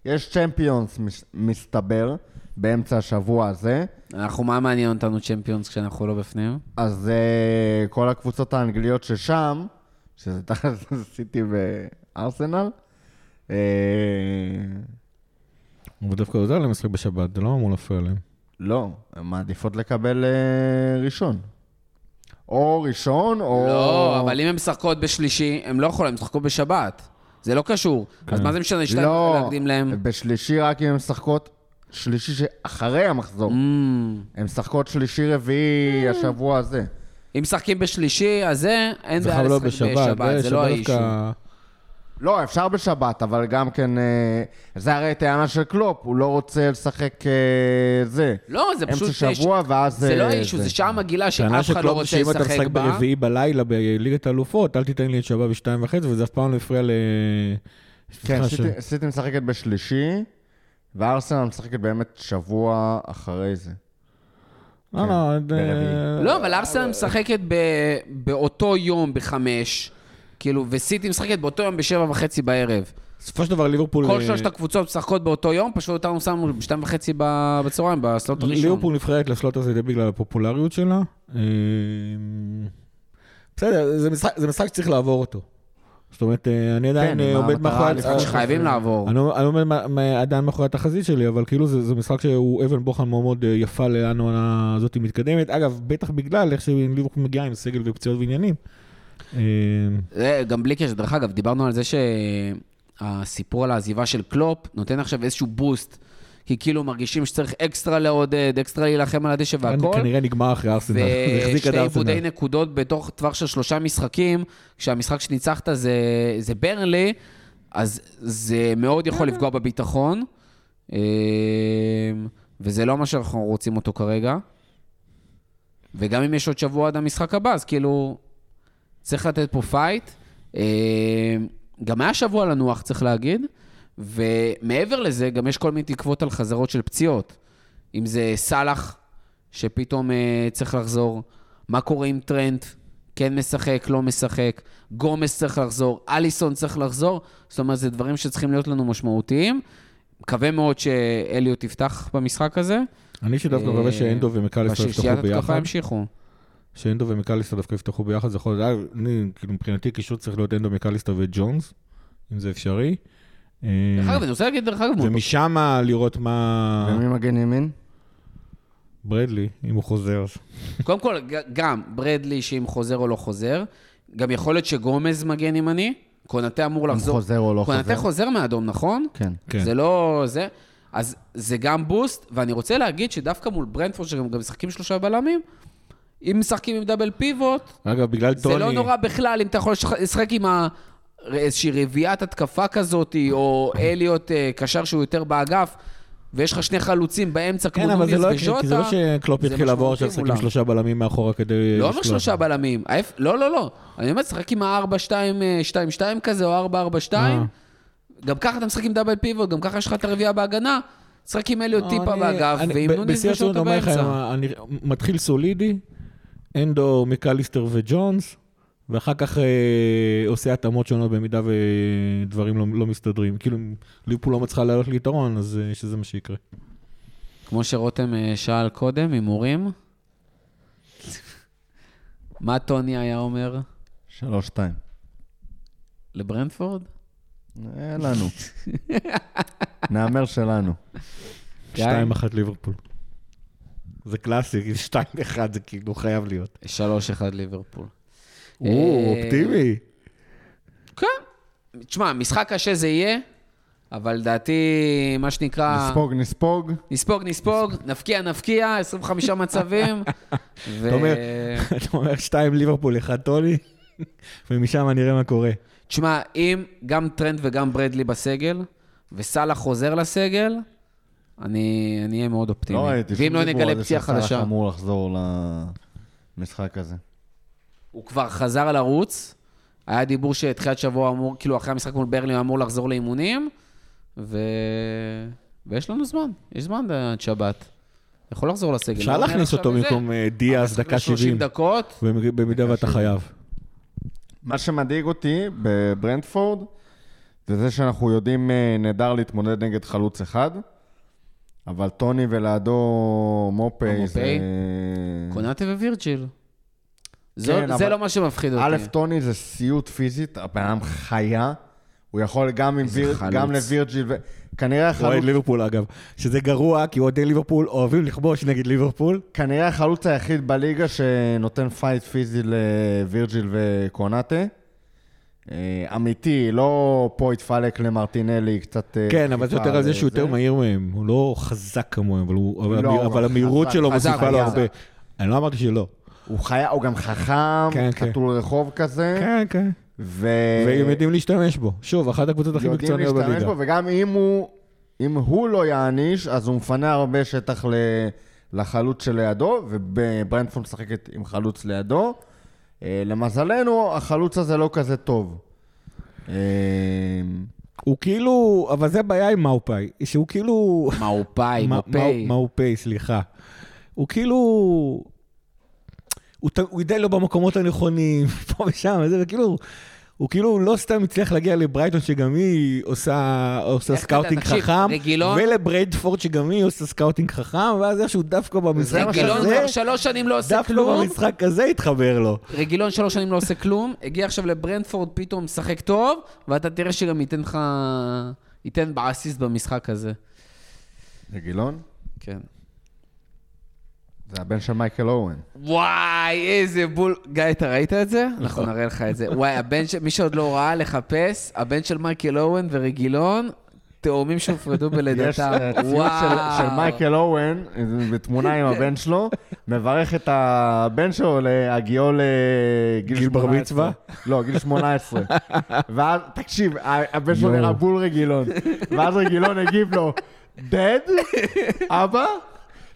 יש צ'מפיונס, מס- מסתבר, באמצע השבוע הזה. אנחנו, מה מעניין אותנו צ'מפיונס כשאנחנו לא בפנים? אז uh, כל הקבוצות האנגליות ששם, שזה תחת סיטי וארסנל, uh, אבל דווקא עוזר להם לשחק בשבת, זה לא אמור להפריע להם. לא, הן מעדיפות לקבל uh, ראשון. או ראשון, או... לא, אבל אם הן משחקות בשלישי, הן לא יכולות, הן משחקות בשבת. זה לא קשור. אז כן. מה זה משנה שתיים לא, להקדים להם? בשלישי רק אם הן משחקות שלישי שאחרי המחזור. Mm. הן משחקות שלישי רביעי השבוע הזה. אם משחקים בשלישי, אז זה, אין זה בעיה חייב לשחק בשבת, בשבת, זה לא האישו. לא, אפשר בשבת, אבל גם כן... אה, זה הרי טענה של קלופ, הוא לא רוצה לשחק אה, זה. לא, זה פשוט... אמצע שבוע, ואז... זה לא אה, האישו, זה שעה מגעילה טענה שאף אחד לא רוצה שאם אתה לשחק משחק בה. ברביעי בלילה בליגת האלופות, אל תיתן לי את שבת בשתיים וחצי, וזה אף פעם לא הפריע ל... כן, ש- סיטי- סיטי משחקת בשלישי, וארסנל משחקת באמת שבוע אחרי זה. לא, לא, כן, זה- ברביעי. לא, אבל ארסנל משחקת ב- באותו יום בחמש, כאילו, וסיטי משחקת באותו יום בשבע וחצי בערב. בסופו של דבר ליברפול... כל אה, שלושת הקבוצות משחקות באותו יום, פשוט אותנו שמו בשתיים וחצי בצהריים, בסלוט הראשון. ליברפול נבחרת לסלוט הזה בגלל הפופולריות שלה. אה, בסדר, זה משחק- זה משחק שצריך לעבור אותו. זאת אומרת, אה, אני עדיין כן, עומד המטרה מאחורי... לפחות שחייבים לעבור. אני אני עומד עדיין מאחורי התחזית שלי, אבל כאילו זה, זה משחק שהוא אבן בוחן מאוד מאוד יפה לאן העונה הזאת מתקדמת. אגב, בטח בגלל איך שליברפול מגיעה עם סגל ופציעות ועניינים. אה, גם בלי קשר, דרך אגב, דיברנו על זה שהסיפור על העזיבה של קלופ נותן עכשיו איזשהו boost, כי כאילו מרגישים שצריך אקסטרה לעודד, אקסטרה להילחם על הדשא והכל. כנראה נגמר אחרי ארסנל, זה החזיק עד ושתי איבודי ארסנל. נקודות בתוך טווח של שלושה משחקים, כשהמשחק שניצחת זה, זה ברנלי, אז זה מאוד יכול לפגוע בביטחון, אה, וזה לא מה שאנחנו רוצים אותו כרגע. וגם אם יש עוד שבוע עד המשחק הבא, אז כאילו, צריך לתת פה fight. אה, גם היה שבוע לנוח, צריך להגיד, ומעבר לזה, גם יש כל מיני תקוות על חזרות של פציעות. אם זה סאלח, שפתאום אה, צריך לחזור, מה קורה עם טרנט? כן משחק, לא משחק, גומס צריך לחזור, אליסון צריך לחזור, זאת אומרת, זה דברים שצריכים להיות לנו משמעותיים. מקווה מאוד שאליוט יפתח במשחק הזה. אני שדווקא מקווה שאנדו ומקליסטר יפתחו בשלישיית התקפה ביחד. ימשיכו. שאנדו ומקליסטר דווקא יפתחו ביחד, זה יכול להיות, אה, אני, כאילו, מבחינתי קישור צריך להיות אנדו, מקליסטר וג'ונס, אם זה אפשרי. אה, דרך אגב, אני רוצה להגיד, דרך אגב, ומשם לראות מה... ומי מגן ימין? ברדלי, אם הוא חוזר. קודם כל, גם ברדלי, שאם חוזר או לא חוזר, גם יכול להיות שגומז מגן ימני, קונטה אמור אם לחזור. חוזר או לא קונטה חוזר? חוזר מאדום, נכון? כן. כן. זה לא זה. אז זה גם בוסט, ואני רוצה להגיד שדווקא מול ברנדפורד, שגם גם משחקים שלושה בלמים, אם משחקים עם דאבל פיבוט, אגב, בגלל טוני... זה לא נורא בכלל אם אתה יכול לשח- לשחק עם ה... איזושהי רביעיית התקפה כזאת, או אליוט אה, קשר שהוא יותר באגף, ויש לך שני חלוצים באמצע, כמו כן, אבל זה נוניס לא וז'וטה. כי זה לא שקלופ יתחיל לעבור עכשיו לשחק עם. שלושה בלמים מאחורה כדי... לא אומר. שלושה בלמים, לא, לא, לא. אני אומר, תשחק עם ה-4-2-2 כזה, או 4-4-2. אה. גם ככה אתה משחק עם דאבל פיבוט, גם ככה יש לך את הרביעייה בהגנה. תשחק עם אליוט טיפה לא, אני- באגף, ועם נוניס בשיא ושרוטה הרצינות אומר לך, באמצע. אני מתחיל סולידי, אנדו, מקליסטר וג'ונס, ואחר כך אה, עושה התאמות שונות במידה ודברים לא, לא מסתדרים. כאילו, אם ליברפול לא מצליחה לעלות ליתרון, אז אה, שזה מה שיקרה. כמו שרותם אה, שאל קודם, הימורים. מה טוני היה אומר שלוש, שתיים. לברנדפורד? אין לנו. נהמר שלנו. שתיים אחת ליברפול. זה קלאסי, שתיים אחד זה כאילו חייב להיות. 3-1 ליברפול. או, אה, אופטימי. כן. תשמע, משחק קשה זה יהיה, אבל לדעתי, מה שנקרא... נספוג, נספוג. נספוג, נספוג, נפקיע, נפקיע, 25 מצבים. ו... אתה אומר- אתה אומר שתיים ליברפול, אחד טוני, ומשם נראה מה קורה. תשמע, אם גם טרנט וגם ברדלי בסגל, וסאלח חוזר לסגל, אני אני אהיה מאוד אופטימי. לא ראיתי ואם שום לא נגלה פציעה חדשה. אמור לחזור למשחק הזה. הוא כבר חזר לרוץ, היה דיבור שתחילת שבוע אמור, כאילו אחרי המשחק מול ברנלי הוא אמור לחזור לאימונים, ו... ויש לנו זמן, יש זמן עד שבת. יכול לחזור לסגל. אפשר לא להכניס אותו במקום אה, דיאז, דקה ל- 30 70, דקות, במידה ואתה חייב. מה שמדאיג אותי בברנדפורד, זה זה שאנחנו יודעים אה, נהדר להתמודד נגד חלוץ אחד, אבל טוני ולידו מופי? זה... קונאטה ווירג'יל. זו- כן, זה לא מה שמפחיד אותי. א', טוני זה סיוט פיזית, הבן אדם חיה, הוא יכול גם, עם ויר, חלוץ. גם לווירג'יל, ו... כנראה הוא אוהד החלוץ, ליברפול אגב, שזה גרוע, כי אוהדי ליברפול אוהבים לכבוש נגד ליברפול. כנראה החלוץ היחיד בליגה שנותן fight פיזי לווירג'יל וקונאטה. אה, אמיתי, לא פה התפלק למרטינלי, קצת... אה, כן, אבל זה יותר על זה שהוא. יותר מהיר מהם, הוא לא חזק כמוהם, אבל לא, המהירות שלו מוסיפה לו. הרבה. אני לא אמרתי שלא. הוא חיה, הוא גם חכם, כן, כן. חתול רחוב כזה, כן, כן. ו... והם יודעים להשתמש בו. שוב, אחת הקבוצות הכי יודעים מקצועניות להשתמש בליגה. בו, וגם אם הוא, אם הוא לא יעניש, אז הוא מפנה הרבה שטח ל... לחלוץ שלידו, וברנדפורד משחקת עם חלוץ לידו. אה, למזלנו, החלוץ הזה לא כזה טוב. אה, הוא כאילו, אבל זה הבעיה עם מאופאי, שהוא כאילו... מאופאי. מה- מאופאי, סליחה. הוא כאילו... הוא הוא די לא במקומות הנכונים, פה ושם, וזה, וכאילו... הוא כאילו לא סתם הצליח להגיע לברייטון, שגם היא עושה, עושה אתה- scouting תקשיב, חכם, רגילון- ולברנטפורד, שגם היא עושה scouting חכם, ואז איכשהו דווקא במשחק מה רגילון כבר שלוש שנים לא עושה דווקא כלום. במשחק הזה התחבר לו. רגילון שלוש שנים לא עושה כלום, הגיע עכשיו לברנטפורד, פתאום משחק טוב, ואתה תראה שגם ייתן לך... ייתן באסיסט במשחק הזה. רגילון? כן. זה הבן של מייקל אורן. וואי, איזה בול. גיא, אתה ראית את זה? אנחנו נראה לך את זה. וואי, הבן של... מי שעוד לא ראה, לחפש, הבן של מייקל אוהן ורגילון, תאומים שהופרדו יש בלידתם. אה, ציוץ של, של מייקל אורן, אה, בתמונה עם הבן שלו, מברך את הבן שלו להגיעו לגיל גיל בר 18. מצווה? לא, גיל 18. ואז, תקשיב, ה- הבן שלו. נראה בול רגילון. ואז רגילון הגיב לו, Dad? אבא?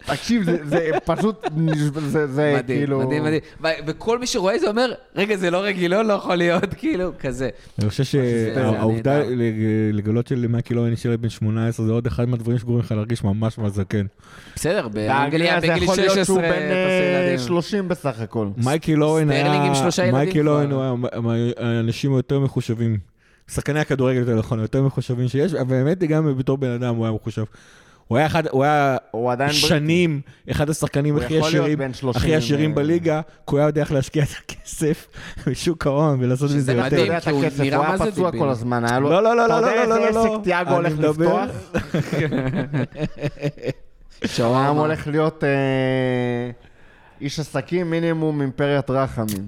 תקשיב, זה- זה פשוט, זה זה מדהים, כאילו... מדהים, מדהים. ו- וכל מי שרואה זה אומר, רגע, זה לא רגיל, לא יכול להיות, כאילו, כזה. אני חושב שהעובדה לגלות שלמייקל אואן נשאר בן 18 זה עוד אחד מהדברים שגורמים לך להרגיש ממש ממש זקן. בסדר, באנגליה באנגליה זה בגיל יכול להיות 16 שהוא אתה בן עושה אה, ילדים. 30 בסך הכל. מייקל אואן היה... סטרלינג עם שלושה ילדים מייקל. אואן הוא היה האנשים היותר מחושבים. שחקני הכדורגל יותר נכון, היותר מחושבים שיש, אבל באמת גם בתור בן אדם הוא היה מחושב. הוא היה אחד, הוא היה הוא עדיין... בריטי. שנים אחד השחקנים הכי עשירים, בן 30, הכי עשירים אה, בליגה, כי הוא היה יודע איך להשקיע את הכסף בשוק ההון ולעשות שזה מזה אתה מדהים, יותר. יודע את כי הוא נראה מה זה פצוע. כל הזמן, היה לו... לא, לא, לא, אתה לא, יודע לא, לא, איזה לא, עסק לא. תיאגו אני הולך מדבר- לפתוח? שווארמה. העם הולך להיות אה, איש עסקים מינימום אימפריית רחמים.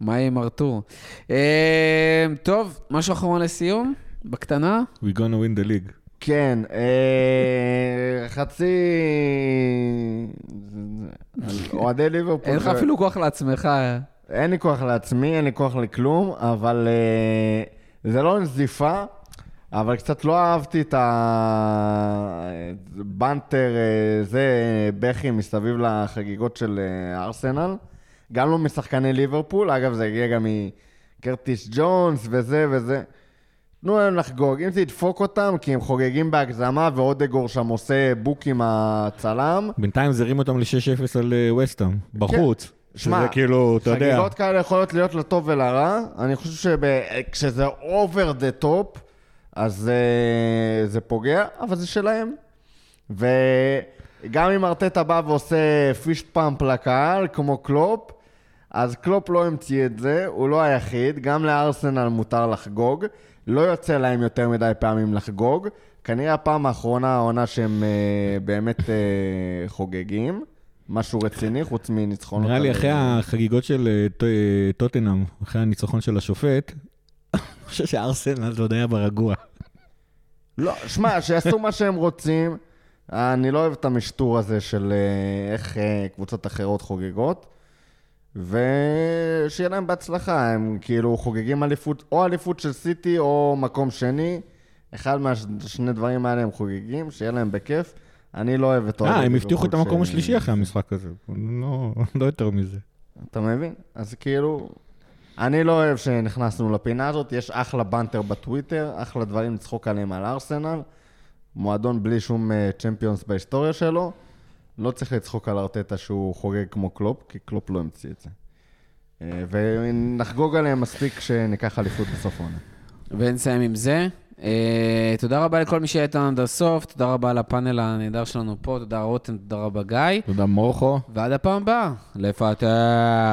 מה יהיה עם ארתור? אה, טוב, משהו אחרון לסיום? בקטנה? We gonna win the league. כן, אה, חצי... אוהדי ליברפול... אין לך אפילו כוח לעצמך. אין לי כוח לעצמי, אין לי כוח לכלום, אבל אה, זה לא נזיפה, אבל קצת לא אהבתי את הבנטר, אה, זה, בכי מסביב לחגיגות של ארסנל. גם לא משחקני ליברפול, אגב, זה הגיע גם מקרטיס ג'ונס וזה וזה. תנו להם לחגוג, אם זה ידפוק אותם, כי הם חוגגים בהגזמה, ואודגור שם עושה בוק עם הצלם. בינתיים זרים אותם ל-6-0 על אה, וסטאם, בחוץ. שמע, שזה כאילו, אתה יודע, חגיגות כאלה יכולות להיות לטוב ולרע. אני חושב שכשזה over the top, אז אה, זה פוגע, אבל זה שלהם. וגם אם ארטטה בא ועושה fist pump לקהל, כמו קלופ, אז קלופ לא המציא את זה, הוא לא היחיד, גם לארסנל מותר לחגוג. לא יוצא להם יותר מדי פעמים לחגוג. כנראה הפעם האחרונה, העונה שהם אה, באמת אה, חוגגים. משהו רציני, חוץ מניצחונות. נראה לי אחרי החגיגות של אה, טוטנאם, אחרי הניצחון של השופט, אני חושב שארסנל עוד היה ברגוע. לא, שמע, שיעשו מה שהם רוצים. אני לא אוהב את המשטור הזה של איך קבוצות אחרות חוגגות. ושיהיה להם בהצלחה, הם כאילו חוגגים אליפות, או אליפות של סיטי או מקום שני. אחד מהשני דברים האלה הם חוגגים, שיהיה להם בכיף. אני לא אוהב את אה, הם הבטיחו את המקום השלישי אחרי המשחק הזה. לא לא יותר מזה. אתה מבין? אז כאילו, אני לא אוהב שנכנסנו לפינה הזאת, יש אחלה banter בטוויטר, אחלה דברים לצחוק עליהם על ארסנל, מועדון בלי שום צ'מפיונס בהיסטוריה שלו, לא צריך לצחוק על ארטטה שהוא חוגג כמו קלופ, כי קלופ לא המציא את זה. אה, ונחגוג עליהם מספיק כשניקח אליפות בסוף העונה. ונסיים עם זה. אה, תודה רבה לכל מי שהיה איתנו עד הסוף, תודה רבה לפאנל הנהדר שלנו פה, תודה רותם, תודה רבה גיא, תודה מורכו. ועד הפעם הבאה, לפטר.